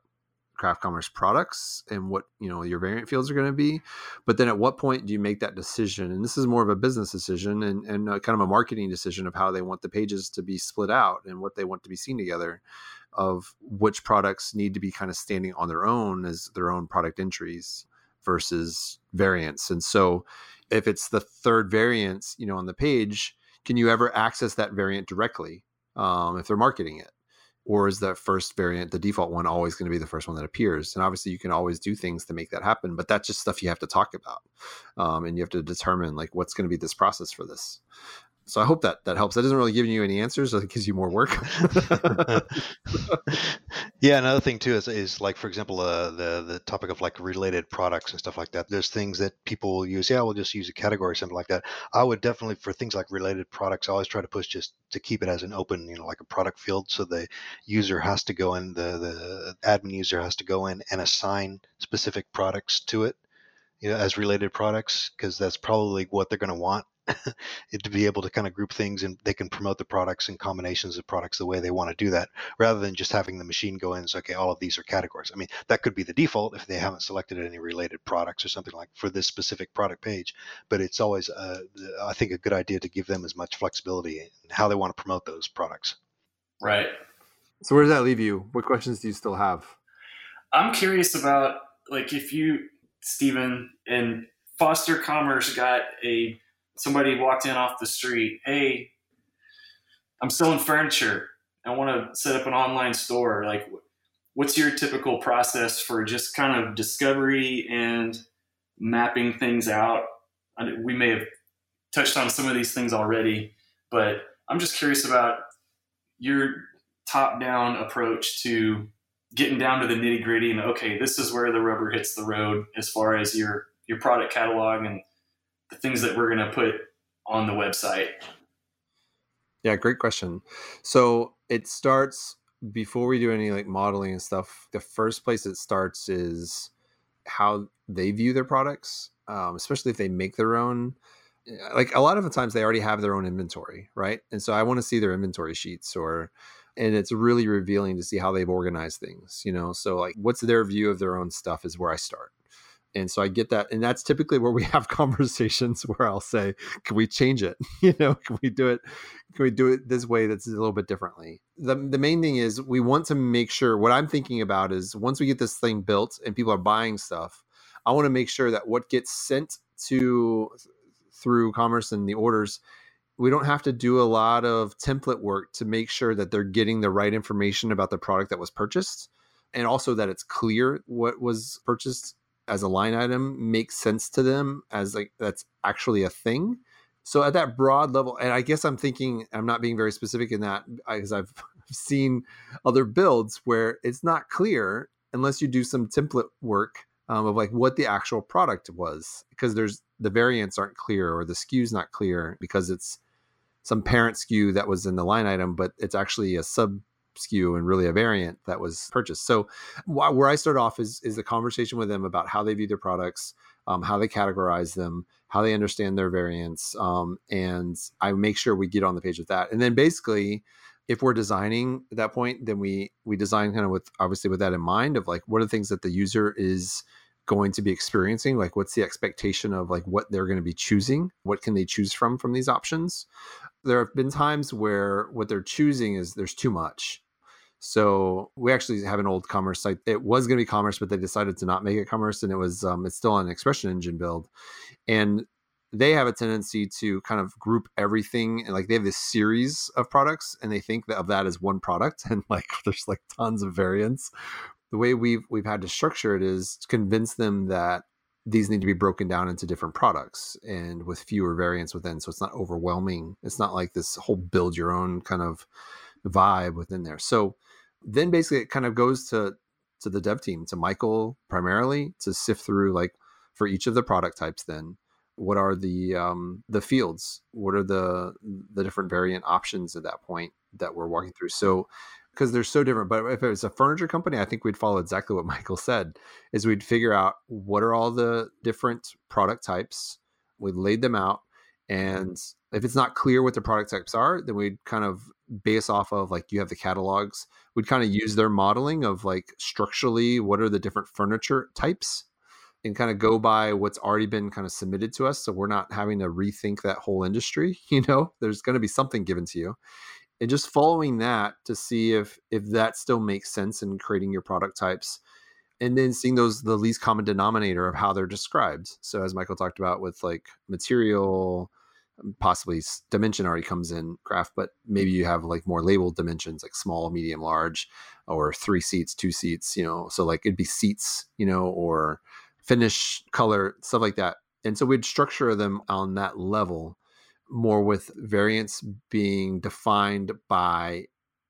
craft commerce products and what you know your variant fields are going to be. But then at what point do you make that decision? And this is more of a business decision and, and kind of a marketing decision of how they want the pages to be split out and what they want to be seen together of which products need to be kind of standing on their own as their own product entries versus variants. And so if it's the third variant you know on the page can you ever access that variant directly um, if they're marketing it or is that first variant the default one always going to be the first one that appears? And obviously you can always do things to make that happen but that's just stuff you have to talk about um, and you have to determine like what's going to be this process for this so I hope that that helps. That doesn't really give you any answers. It gives you more work. yeah, another thing too is, is like for example uh, the the topic of like related products and stuff like that. There's things that people will use. Yeah, we'll just use a category or something like that. I would definitely for things like related products. I always try to push just to keep it as an open, you know, like a product field, so the user has to go in, the the admin user has to go in and assign specific products to it you know, as related products because that's probably what they're going to want to be able to kind of group things and they can promote the products and combinations of products the way they want to do that rather than just having the machine go in and say okay all of these are categories. I mean that could be the default if they haven't selected any related products or something like for this specific product page but it's always uh, i think a good idea to give them as much flexibility in how they want to promote those products. Right. So where does that leave you? What questions do you still have? I'm curious about like if you stephen and foster commerce got a somebody walked in off the street, hey, I'm selling furniture. I want to set up an online store. Like, what's your typical process for just kind of discovery and mapping things out? We may have touched on some of these things already, but I'm just curious about your top down approach to getting down to the nitty gritty and okay, this is where the rubber hits the road as far as your your product catalog and the things that we're going to put on the website. Yeah, great question. So it starts before we do any like modeling and stuff. The first place it starts is how they view their products, um, especially if they make their own. Like a lot of the times, they already have their own inventory, right? And so I want to see their inventory sheets or and it's really revealing to see how they've organized things you know so like what's their view of their own stuff is where i start and so i get that and that's typically where we have conversations where i'll say can we change it? You know can we do it can we do it this way that's a little bit differently? The, the main thing is we want to make sure what i'm thinking about is once we get this thing built and people are buying stuff i want to make sure that what gets sent to through commerce and the orders we don't have to do a lot of template work to make sure that they're getting the right information about the product that was purchased and also that it's clear what was purchased as a line item makes sense to them as like that's actually a thing. So at that broad level and i guess i'm thinking i'm not being very specific in that because i've seen other builds where it's not clear unless you do some template work um, of like what the actual product was because there's the variants aren't clear or the SKU's not clear because it's some parent SKU that was in the line item, but it's actually a sub SKU and really a variant that was purchased. So where I start off is is the conversation with them about how they view their products, um, how they categorize them, how they understand their variants, um, and I make sure we get on the page with that. And then basically, if we're designing at that point, then we we design kind of with obviously with that in mind of like what are the things that the user is going to be experiencing like what's the expectation of like what they're going to be choosing what can they choose from from these options there have been times where what they're choosing is there's too much so we actually have an old commerce site. It was going to be commerce but they decided to not make it commerce and it was um, it's still an expression engine build. And they have a tendency to kind of group everything and like they have this series of products and they think that of that as one product and like there's like tons of variants. The way we've we've had to structure it is to convince them that these need to be broken down into different products and with fewer variants within so it's not overwhelming. It's not like this whole build your own kind of vibe within there. So then basically it kind of goes to to the dev team to michael primarily to sift through like for each of the product types then what are the um the fields what are the the different variant options at that point that we're walking through so because they're so different. But if it was a furniture company, I think we'd follow exactly what Michael said: is we'd figure out what are all the different product types, we'd laid them out, and if it's not clear what the product types are, then we'd kind of base off of like you have the catalogs. We'd kind of mm-hmm. use their modeling of like structurally what are the different furniture types and kind of go mm-hmm. by what's already been kind of submitted to us so we're not having to rethink that whole industry you know? There's going to be something given to you. And just following that to see if if that still makes sense in creating your product types and then seeing those the least common denominator of how they're described. So as michael talked about with like material possibly dimension already comes in craft but maybe you have like more labeled dimensions like small medium large or three seats two seats you know so like it'd be seats you know or finish color stuff like that. And so we'd structure them on that level more with variants being defined by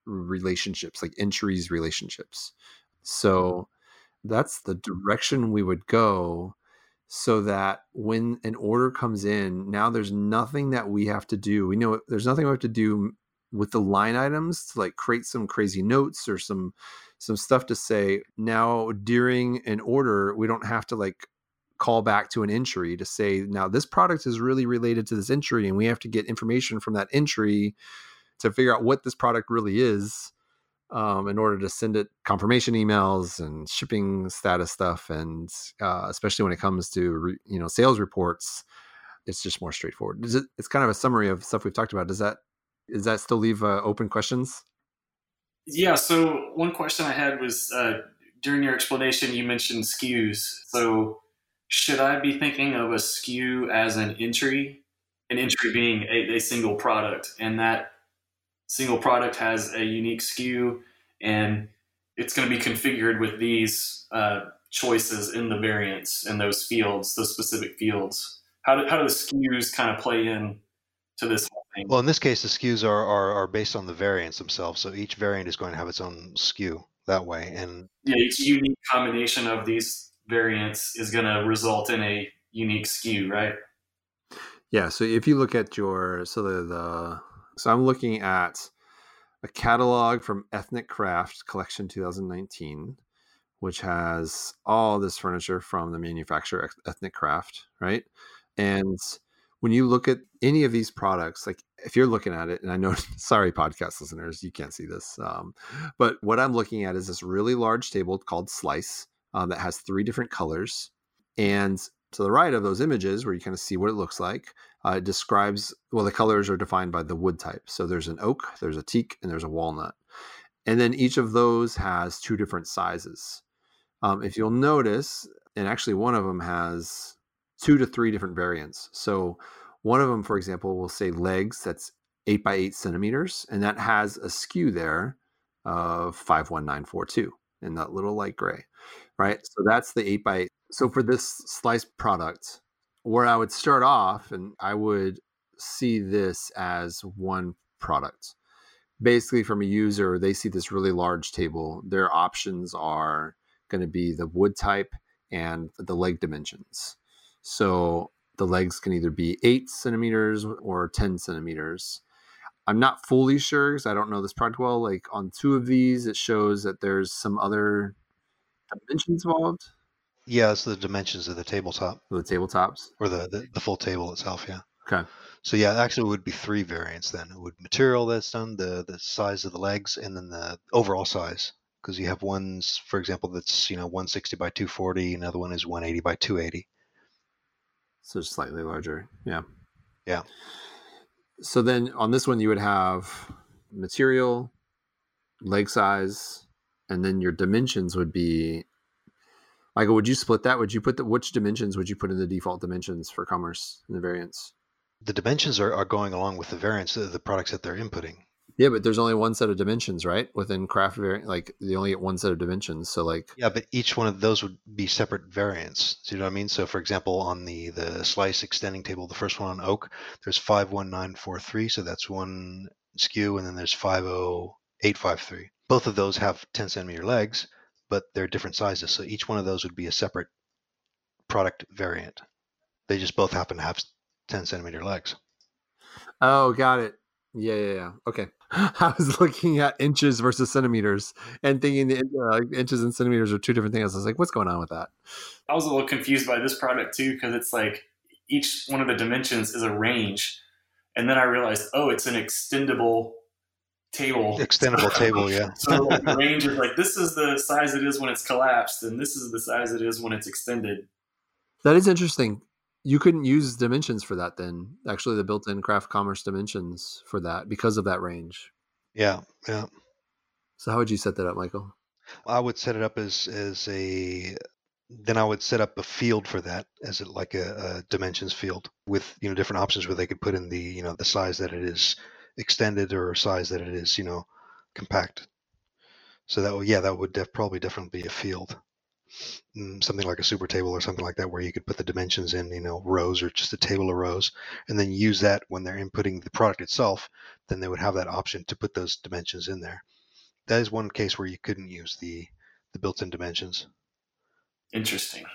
relationships like entries relationships. So mm-hmm. that's the direction we would go so that when an order comes in now there's nothing that we have to do. We know there's nothing we have to do with the line items to like create some crazy notes or some some stuff to say. Now during an order we don't have to like call back to an entry to say now this product is really related to this entry and we have to get information from that entry to figure out what this product really is um, in order to send it confirmation emails and shipping status stuff and uh, especially when it comes to re, you know sales reports it's just more straightforward. It, it's kind of a summary of stuff we've talked about. Does that does that still leave uh, open questions? Yeah so one question i had was uh, during your explanation you mentioned SKUs so should I be thinking of a SKU as an entry? An entry being a, a single product, and that single product has a unique SKU, and it's going to be configured with these uh, choices in the variants and those fields, those specific fields. How do, how do the SKUs kind of play in to this thing? Well, in this case, the SKUs are, are, are based on the variants themselves. So each variant is going to have its own SKU that way. And yeah, each unique combination of these variants is going to result in a unique SKU, right? Yeah. So if you look at your so the, the so I'm looking at a catalog from Ethnicraft Collection 2019, which has all this furniture from the manufacturer Ethnicraft, right? And when you look at any of these products, like if you're looking at it, and I know, sorry, podcast listeners, you can't see this, um, but what I'm looking at is this really large table called Slice um, that has three different colors. And to the right of those images, where you kind of see what it looks like, uh, it describes well, the colors are defined by the wood type. So there's an oak, there's a teak, and there's a walnut. And then each of those has two different sizes. Um, if you'll notice, and actually one of them has two to three different variants. So one of them, for example, will say legs that's eight by eight centimeters, and that has a SKU there of 51942 in that little light gray, right? So that's the eight by. So for this slice product, where I would start off and I would see this as one product. Basically, from a user, they see this really large table. Their options are going to be the wood type and the leg dimensions. So the legs can either be eight centimeters or 10 centimeters. I'm not fully sure because I don't know this product well. Like on two of these, it shows that there's some other dimensions involved. Yeah, it's the dimensions of the tabletop. The tabletops? Or the, the, the full table itself, yeah. Okay. So yeah, actually it would be three variants then. It would material that's done, the the size of the legs, and then the overall size. Because you have ones, for example, that's you know 160 by 240, another one is 180 by 280. So slightly larger, yeah. Yeah. So then on this one you would have material, leg size, and then your dimensions would be Michael, would you split that? Would you put the which dimensions would you put in the default dimensions for commerce and the variants? The dimensions are, are going along with the variants of the products that they're inputting. Yeah, but there's only one set of dimensions, right? Within craft variant, like they only get one set of dimensions. So like Yeah, but each one of those would be separate variants. Do you know what I mean? So for example, on the the slice extending table, the first one on oak, there's five one nine four three, so that's one SKU, and then there's five oh eight five three. Both of those have 10 centimeter legs, but they're different sizes. So each one of those would be a separate product variant. They just both happen to have 10 centimeter legs. Oh, got it. Yeah, yeah, yeah. Okay. I was looking at inches versus centimeters and thinking the uh, inches and centimeters are two different things. I was like, what's going on with that? I was a little confused by this product too because it's like each one of the dimensions is a range. And then I realized, oh, it's an extendable table. Extendable table, yeah. so the range is like this is the size it is when it's collapsed, and this is the size it is when it's extended. That is interesting. You couldn't use dimensions for that then. Actually, the built-in craft commerce dimensions for that because of that range. Yeah, yeah. So how would you set that up, Michael? I would set it up as as a then I would set up a field for that as a, like a, a, dimensions field with you know different options where they could put in the you know the size that it is extended or size that it is, you know, compact. So that would, yeah, that would def- probably definitely be a field. Mm, something like a super table or something like that, where you could put the dimensions in, you know, rows or just a table of rows, and then use that when they're inputting the product itself. Then they would have that option to put those dimensions in there. That is one case where you couldn't use the the built-in dimensions. Interesting.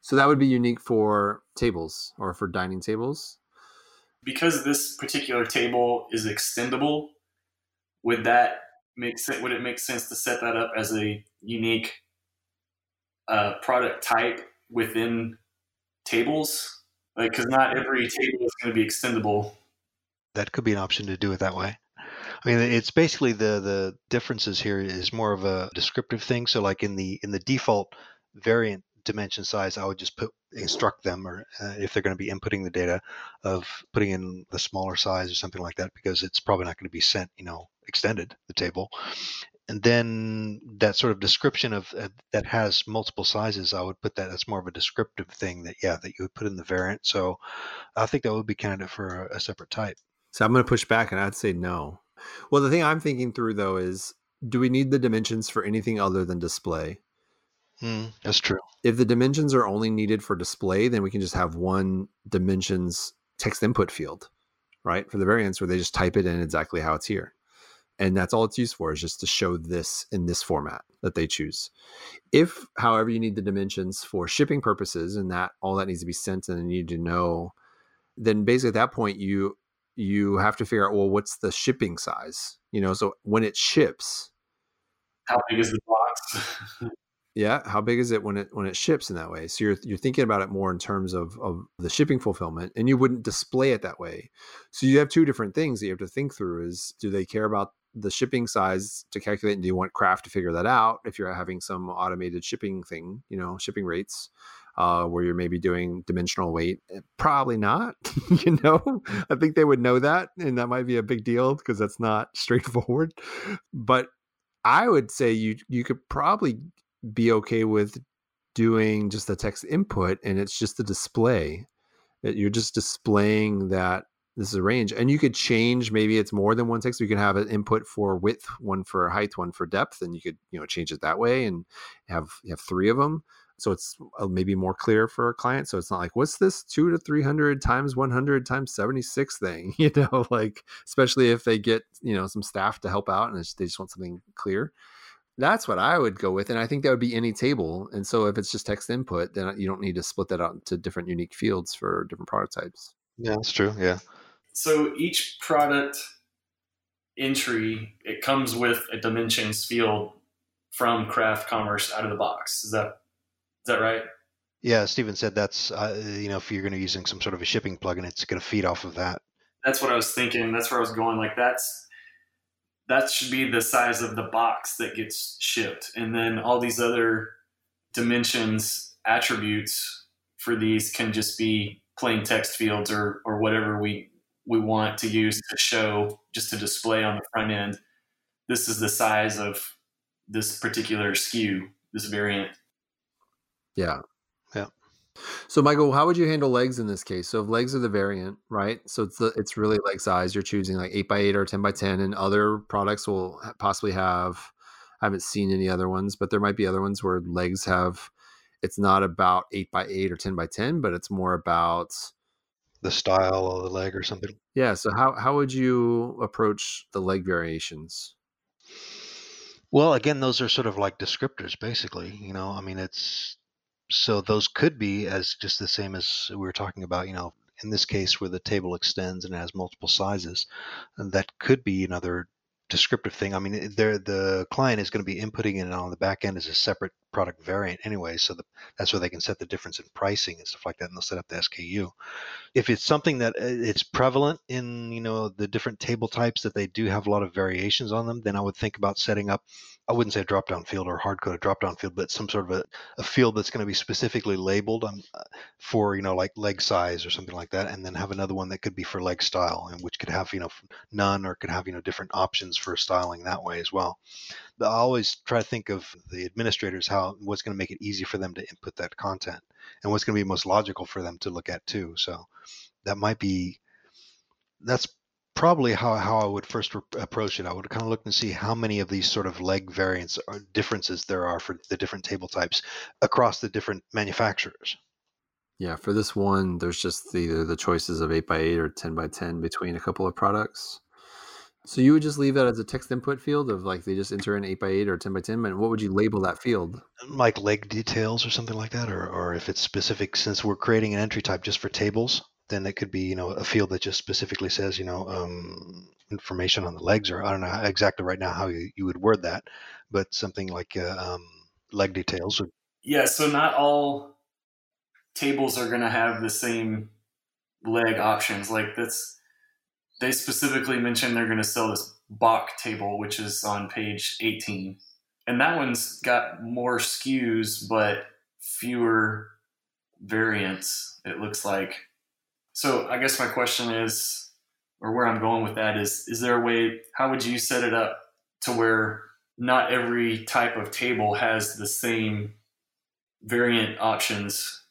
So that would be unique for tables or for dining tables because this particular table is extendable, would that make sense? Would it make sense to set that up as a unique uh, product type within tables? Like, because not every table is going to be extendable. That could be an option to do it that way. I mean, it's basically the the differences here is more of a descriptive thing. So, like in the in the default variant dimension size, I would just put instruct them, or uh, if they're going to be inputting the data, of putting in the smaller size or something like that, because it's probably not going to be sent, you know, extended the table. And then that sort of description of uh, that has multiple sizes, I would put that that's more of a descriptive thing that yeah that you would put in the variant. So I think that would be candidate for a, a separate type. So I'm going to push back and I'd say no. Well, the thing I'm thinking through though is do we need the dimensions for anything other than display? Mm, that's true. If the dimensions are only needed for display, then we can just have one dimensions text input field, right? For the variants where they just type it in exactly how it's here. And that's all it's used for is just to show this in this format that they choose. If, however, you need the dimensions for shipping purposes and that all that needs to be sent and you need to know, then basically at that point you you have to figure out well what's the shipping size you know so when it ships how big is the box yeah how big is it when it when it ships in that way so you're you're thinking about it more in terms of of the shipping fulfillment and you wouldn't display it that way so you have two different things that you have to think through is do they care about the shipping size to calculate and do you want craft to figure that out if you're having some automated shipping thing you know shipping rates uh, where you're maybe doing dimensional weight? Eh, probably not. you know, I think they would know that, and that might be a big deal because that's not straightforward. But I would say you you could probably be okay with doing just the text input, and it's just the display. That you're just displaying that this is a range, and you could change. Maybe it's more than one text. You can have an input for width, one for height, one for depth, and you could you know change it that way, and have have three of them so it's uh, maybe more clear for a client so it's not like what's this 2 to 300 times 100 times 76 thing you know like especially if they get you know some staff to help out and they just want something clear that's what i would go with and i think that would be any table and so if it's just text input then you don't need to split that out into different unique fields for different product types yeah that's true yeah so each product entry it comes with a dimensions field from craft commerce out of the box is that is that right? Yeah, Stephen said that's uh, you know if you're going to be using some sort of a shipping plugin, it's going to feed off of that. That's what I was thinking. That's where I was going. Like that's that should be the size of the box that gets shipped, and then all these other dimensions attributes for these can just be plain text fields or or whatever we we want to use to show just to display on the front end. This is the size of this particular SKU, this variant. Yeah. So Michael, how would you handle legs in this case? So if legs are the variant, right? So it's the, it's really leg size. You're choosing like eight by eight or ten by ten, and other products will possibly have. I haven't seen any other ones, but there might be other ones where legs have. It's not about eight by eight or ten by ten, but it's more about the style of the leg or something. Yeah. So how how would you approach the leg variations? Well, again, those are sort of like descriptors, basically. You know, I mean, it's so those could be as just the same as we were talking about, you know, in this case where the table extends and has multiple sizes, that could be another descriptive thing. I mean, there the client is going to be inputting it on the back end as a separate product variant anyway, so the, that's where they can set the difference in pricing and stuff like that, and they'll set up the SKU. If it's something that uh, it's prevalent in, you know, the different table types that they do have a lot of variations on them, then I would think about setting up I wouldn't say a drop down field or hard code a drop down field, but some sort of a, a field that's going to be specifically labeled um, for, you know, like leg size or something like that. And then have another one that could be for leg style and which could have, you know, none or could have, you know, different options for styling that way as well. But I always try to think of the administrators, how, what's going to make it easy for them to input that content and what's going to be most logical for them to look at too. So that might be, that's probably how, how I would first approach it. I would kind of look and see how many of these sort of leg variants or differences there are for the different table types across the different manufacturers. Yeah, for this one, there's just either the choices of 8x8 or 10x10 between a couple of products. So you would just leave that as a text input field of like they just enter in 8x8 or 10x10, and what would you label that field? Like leg details or something like that, or, or if it's specific, since we're creating an entry type just for tables, then it could be you know a field that just specifically says you know um, information on the legs or i don't know exactly right now how you, you would word that but something like uh, um, leg details yeah so not all tables are going to have the same leg options like that's they specifically mentioned they're going to sell this Bach table which is on page 18 and that one's got more SKUs but fewer variants it looks like so I guess my question is, or where I'm going with that is, is there a way? How would you set it up to where not every type of table has the same variant options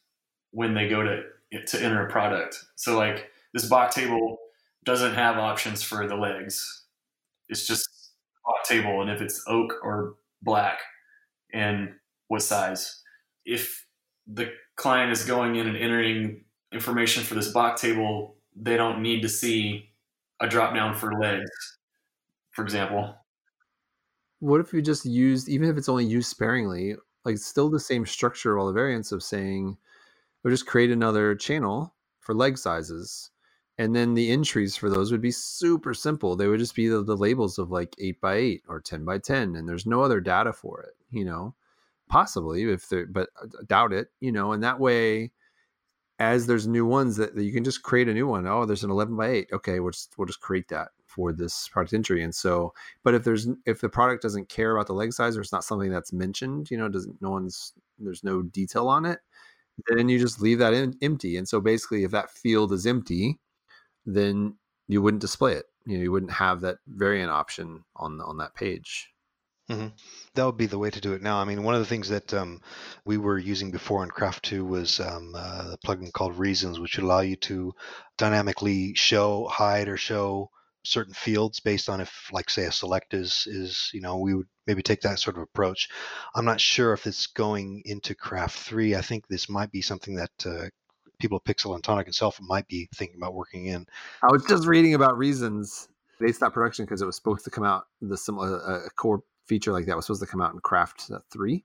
when they go to to enter a product? So like this box table doesn't have options for the legs. It's just a table and if it's oak or black and what size. If the client is going in and entering information for this Bach table, they don't need to see a drop down for legs, for example. What if you just used, even if it's only used sparingly, like still the same structure, of all the variants of saying, or just create another channel for leg sizes. And then the entries for those would be super simple. They would just be the, the labels of like eight by eight or 10 by 10. And there's no other data for it, you know, possibly if they but uh, doubt it, you know, and that way, as there's new ones that, that, you can just create a new one. Oh, there's an 11 by 8. Okay, we'll just we'll just create that for this product entry. And so, but if there's if the product doesn't care about the leg size or it's not something that's mentioned, you know, doesn't no one's there's no detail on it, then you just leave that in, empty. And so basically, if that field is empty, then you wouldn't display it. You know, you wouldn't have that variant option on on that page. Mm-hmm. That would be the way to do it now. I mean, one of the things that um, we were using before in Craft 2 was um, uh, a plugin called Reasons, which would allow you to dynamically show, hide, or show certain fields based on if, like, say, a select is is you know we would maybe take that sort of approach. I'm not sure if it's going into Craft 3. I think this might be something that uh, people at Pixel and Tonic itself might be thinking about working in. I was just reading about Reasons. They stopped production because it was supposed to come out the similar a core feature like that was supposed to come out in Craft three,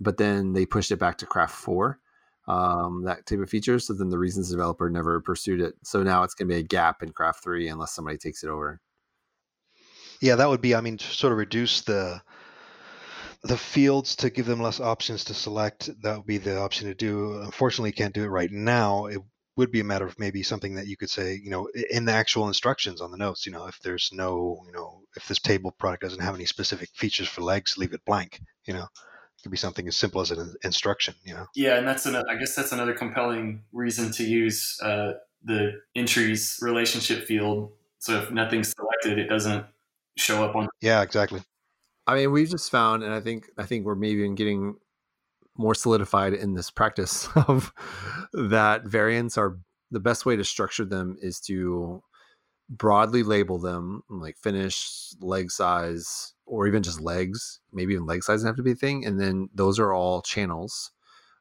but then they pushed it back to Craft four. Um, that type of feature. So then the Reasons developer never pursued it. So now it's going to be a gap in Craft three unless somebody takes it over. Yeah, that would be. I mean, sort of reduce the the fields to give them less options to select. That would be the option to do. Unfortunately, can't do it right now. It would be a matter of maybe something that you could say, you know, in the actual instructions on the notes, you know, if there's no, you know, if this table product doesn't have any specific features for legs, leave it blank, you know. It could be something as simple as an instruction, you know. Yeah, and that's another, I guess that's another compelling reason to use uh, the entries relationship field. So if nothing's selected, it doesn't show up on. Yeah, exactly. I mean, we've just found, and I think I think we're maybe even getting more solidified in this practice of that variants are the best way to structure them is to broadly label them like finish leg size or even just legs. Maybe even leg size doesn't have to be a thing. And then those are all channels.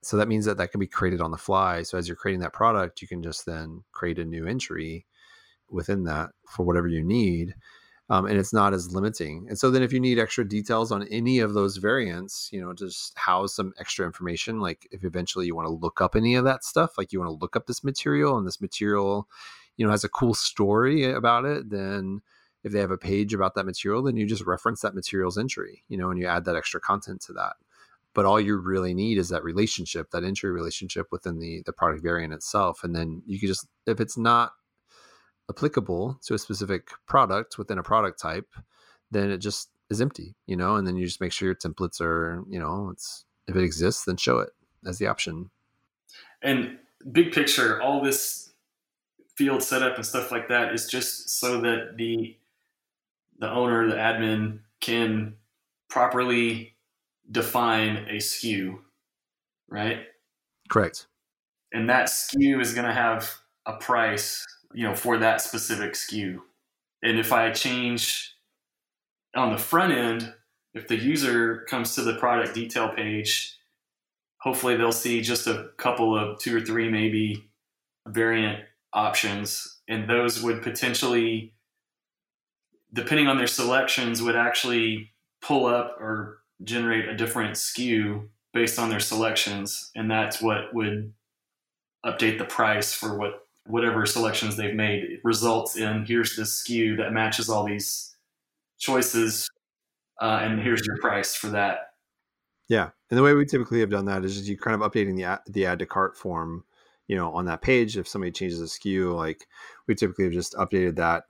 So that means that that can be created on the fly. So as you're creating that product you can just then create a new entry within that for whatever you need um, and it's not as limiting. And so then if you need extra details on any of those variants, you know, just house some extra information. Like if eventually you want to look up any of that stuff, like you want to look up this material and this material, you know, has a cool story about it, then if they have a page about that material, then you just reference that material's entry, you know, and you add that extra content to that. But all you really need is that relationship, that entry relationship within the the product variant itself. And then you can just if it's not applicable to a specific product within a product type, then it just is empty, you know, and then you just make sure your templates are, you know, it's if it exists, then show it as the option. And big picture, all this field setup and stuff like that is just so that the the owner, the admin can properly define a SKU, right? Correct. And that SKU is going to have a price you know, for that specific SKU. And if I change on the front end, if the user comes to the product detail page, hopefully they'll see just a couple of two or three maybe variant options. And those would potentially, depending on their selections, would actually pull up or generate a different SKU based on their selections. And that's what would update the price for what whatever selections they've made results in here's this SKU that matches all these choices, uh, and here's your price for that. Yeah, and the way we typically have done that is just you kind of updating the ad, the add to cart form, you know, on that page. If somebody changes a SKU like we typically have just updated that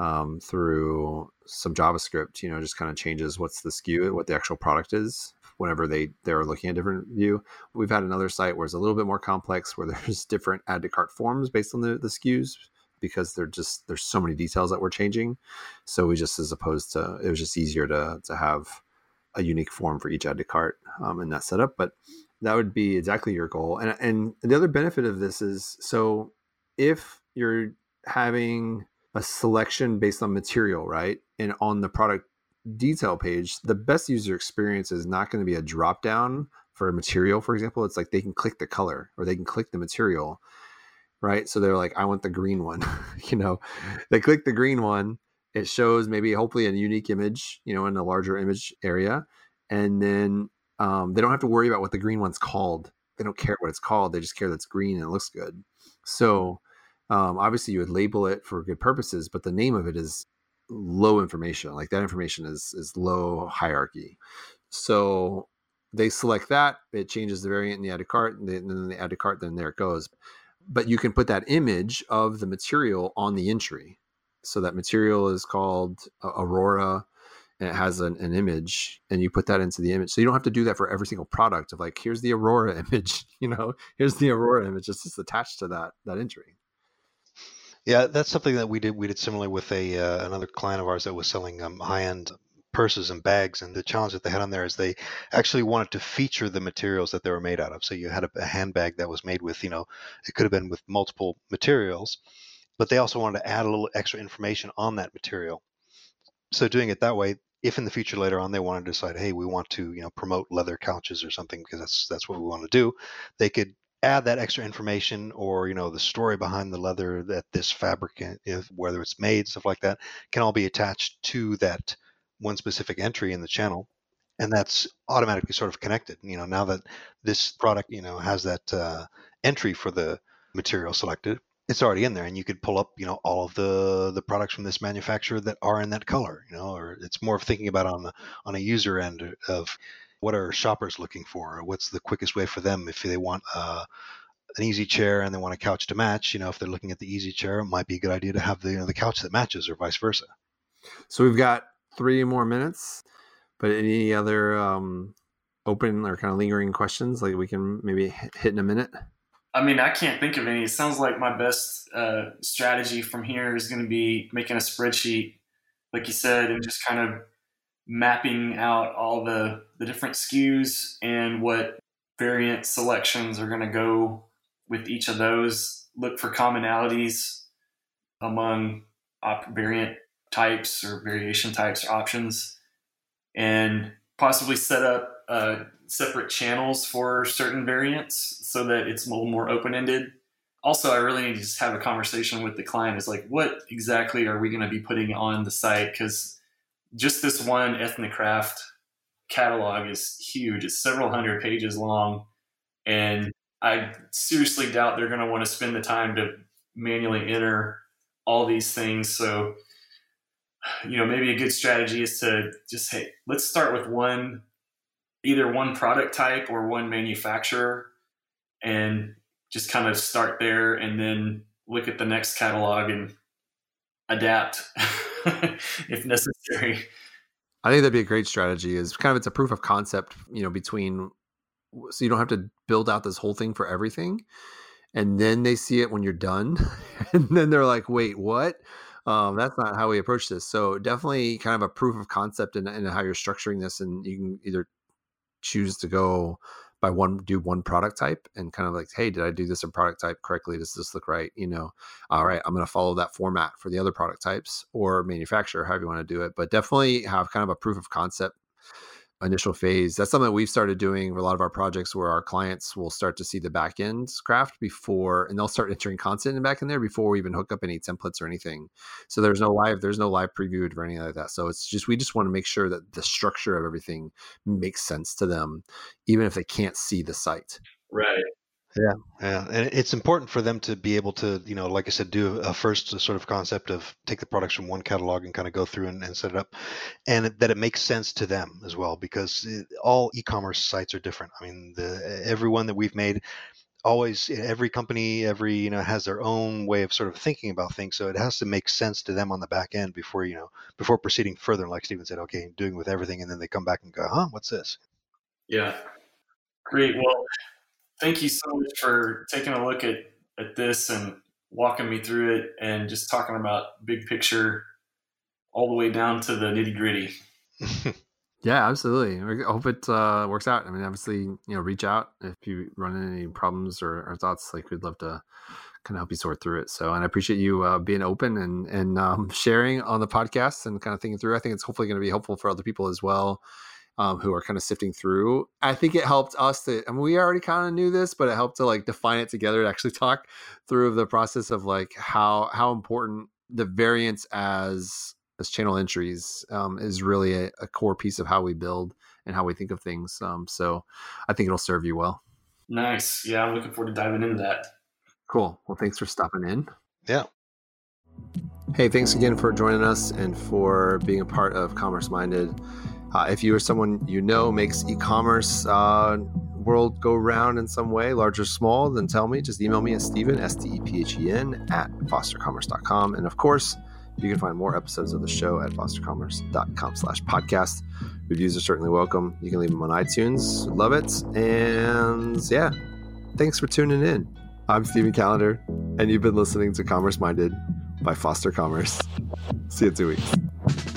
um, through some JavaScript. You know, just kind of changes what's the SKU, what the actual product is, whenever they they're looking at different view. We've had another site where it's a little bit more complex, where there's different add to cart forms based on the, the SKUs because they're just there's so many details that we're changing. So we just as opposed to it was just easier to to have a unique form for each add to cart um, in that setup. But that would be exactly your goal. And and the other benefit of this is so if you're having a selection based on material, right? And on the product detail page, the best user experience is not going to be a drop down for a material, for example. It's like they can click the color or they can click the material, right? So they're like, I want the green one. you know, they click the green one. It shows maybe hopefully a unique image, you know, in a larger image area. And then um, they don't have to worry about what the green one's called. They don't care what it's called. They just care that it's green and it looks good. So um, obviously you would label it for good purposes, but the name of it is low information. Like that information is is low hierarchy. So they select that, it changes the variant in the add to cart, and then they add to cart, then there it goes. But you can put that image of the material on the entry. So that material is called Aurora and it has an, an, image and you put that into the image. So you don't have to do that for every single product of like, here's the Aurora image, you know, here's the Aurora image. It's just attached to that, that entry. Yeah, that's something that we did. We did similarly with a uh, another client of ours that was selling um, high end purses and bags. And the challenge that they had on there is they actually wanted to feature the materials that they were made out of. So you had a, a handbag that was made with, you know, it could have been with multiple materials, but they also wanted to add a little extra information on that material. So doing it that way, if in the future later on they want to decide, hey, we want to, you know, promote leather couches or something because that's that's what we want to do, they could add that extra information or you know the story behind the leather that this fabric if, whether it's made stuff like that can all be attached to that one specific entry in the channel and that's automatically sort of connected you know now that this product you know has that uh, entry for the material selected it's already in there and you could pull up you know all of the the products from this manufacturer that are in that color you know or it's more of thinking about on the on a user end of what are shoppers looking for? What's the quickest way for them if they want uh, an easy chair and they want a couch to match? You know, if they're looking at the easy chair, it might be a good idea to have the you know, the couch that matches, or vice versa. So we've got three more minutes, but any other um, open or kind of lingering questions like we can maybe hit in a minute? I mean, I can't think of any. It sounds like my best uh, strategy from here is going to be making a spreadsheet, like you said, and just kind of mapping out all the, the different SKUs and what variant selections are going to go with each of those. Look for commonalities among op- variant types or variation types or options, and possibly set up uh, separate channels for certain variants so that it's a little more open ended. Also, I really need to just have a conversation with the client. Is like, what exactly are we going to be putting on the site? Because just this one Ethnicraft catalog is huge. It's several hundred pages long, and I seriously doubt they're going to want to spend the time to manually enter all these things. So, you know, maybe a good strategy is to just hey, let's start with one, either one product type or one manufacturer, and just kind of start there, and then look at the next catalog and adapt. if necessary. I think that'd be a great strategy. Is kind of it's a proof of concept, you know, between so you don't have to build out this whole thing for everything, and then they see it when you're done, and then they're like, "Wait, what?" Um, that's not how we approach this. So definitely kind of a proof of concept in how you're structuring this, and you can either choose to go by one do one product type and kind of like hey did i do this in product type correctly? Does this look right? You know all right i'm going to follow that format for the other product types or manufacturer however you want to do it. But definitely have kind of a proof of concept initial phase. That's something we've started doing for a lot of our projects where our clients will start to see the back end craft before and they'll start entering content back in there before we even hook up any templates or anything. So there's no live, there's no live preview or anything like that. So it's just we just want to make sure that the structure of everything makes sense to them, even if they can't see the site. Right. Yeah, yeah, and it's important for them to be able to, you know, like I said, do a first sort of concept of take the products from one catalog and kind of go through and, and set it up, and that it makes sense to them as well, because it, all e-commerce sites are different. I mean, the every one that we've made, always every company, every you know, has their own way of sort of thinking about things, so it has to make sense to them on the back end before you know, before proceeding further. Like Stephen said, okay, doing with everything, and then they come back and go, huh, what's this? Yeah, great. Well thank you so much for taking a look at, at this and walking me through it and just talking about big picture all the way down to the nitty gritty. yeah, absolutely. I hope it uh, works out. I mean, obviously, you know, reach out if you run into any problems or, or thoughts. Like, we'd love to kind of help you sort through it. So, and I appreciate you uh, being open and and um, sharing on the podcast and kind of thinking through. I think it's hopefully going to be helpful for other people as well. Um, who are kind of sifting through. I think it helped us to, I mean, we already kind of knew this, but it helped to like define it together to actually talk through the process of like how how important the variance as as channel entries um, is really a, a, core piece of how we build and how we think of things. Um, so I think it'll serve you well. Nice. Yeah, I'm looking forward to diving into that. Cool. Well, thanks for stopping in. Yeah. Hey, thanks again for joining us and for being a part of Commerce Minded. Uh, if you or someone you know makes e-commerce uh, world go round in some way, large or small, then tell me. Just email me at Stephen, S-T-E-P-H-E-N, at fostercommerce.com. And of course, you can find more episodes of the show at fostercommerce.com slash podcast. Reviews are certainly welcome. You can leave them on iTunes. Love it. And yeah, thanks for tuning in. I'm Stephen Callender, and you've been listening to Commerce Minded by Foster Commerce. See you in two weeks.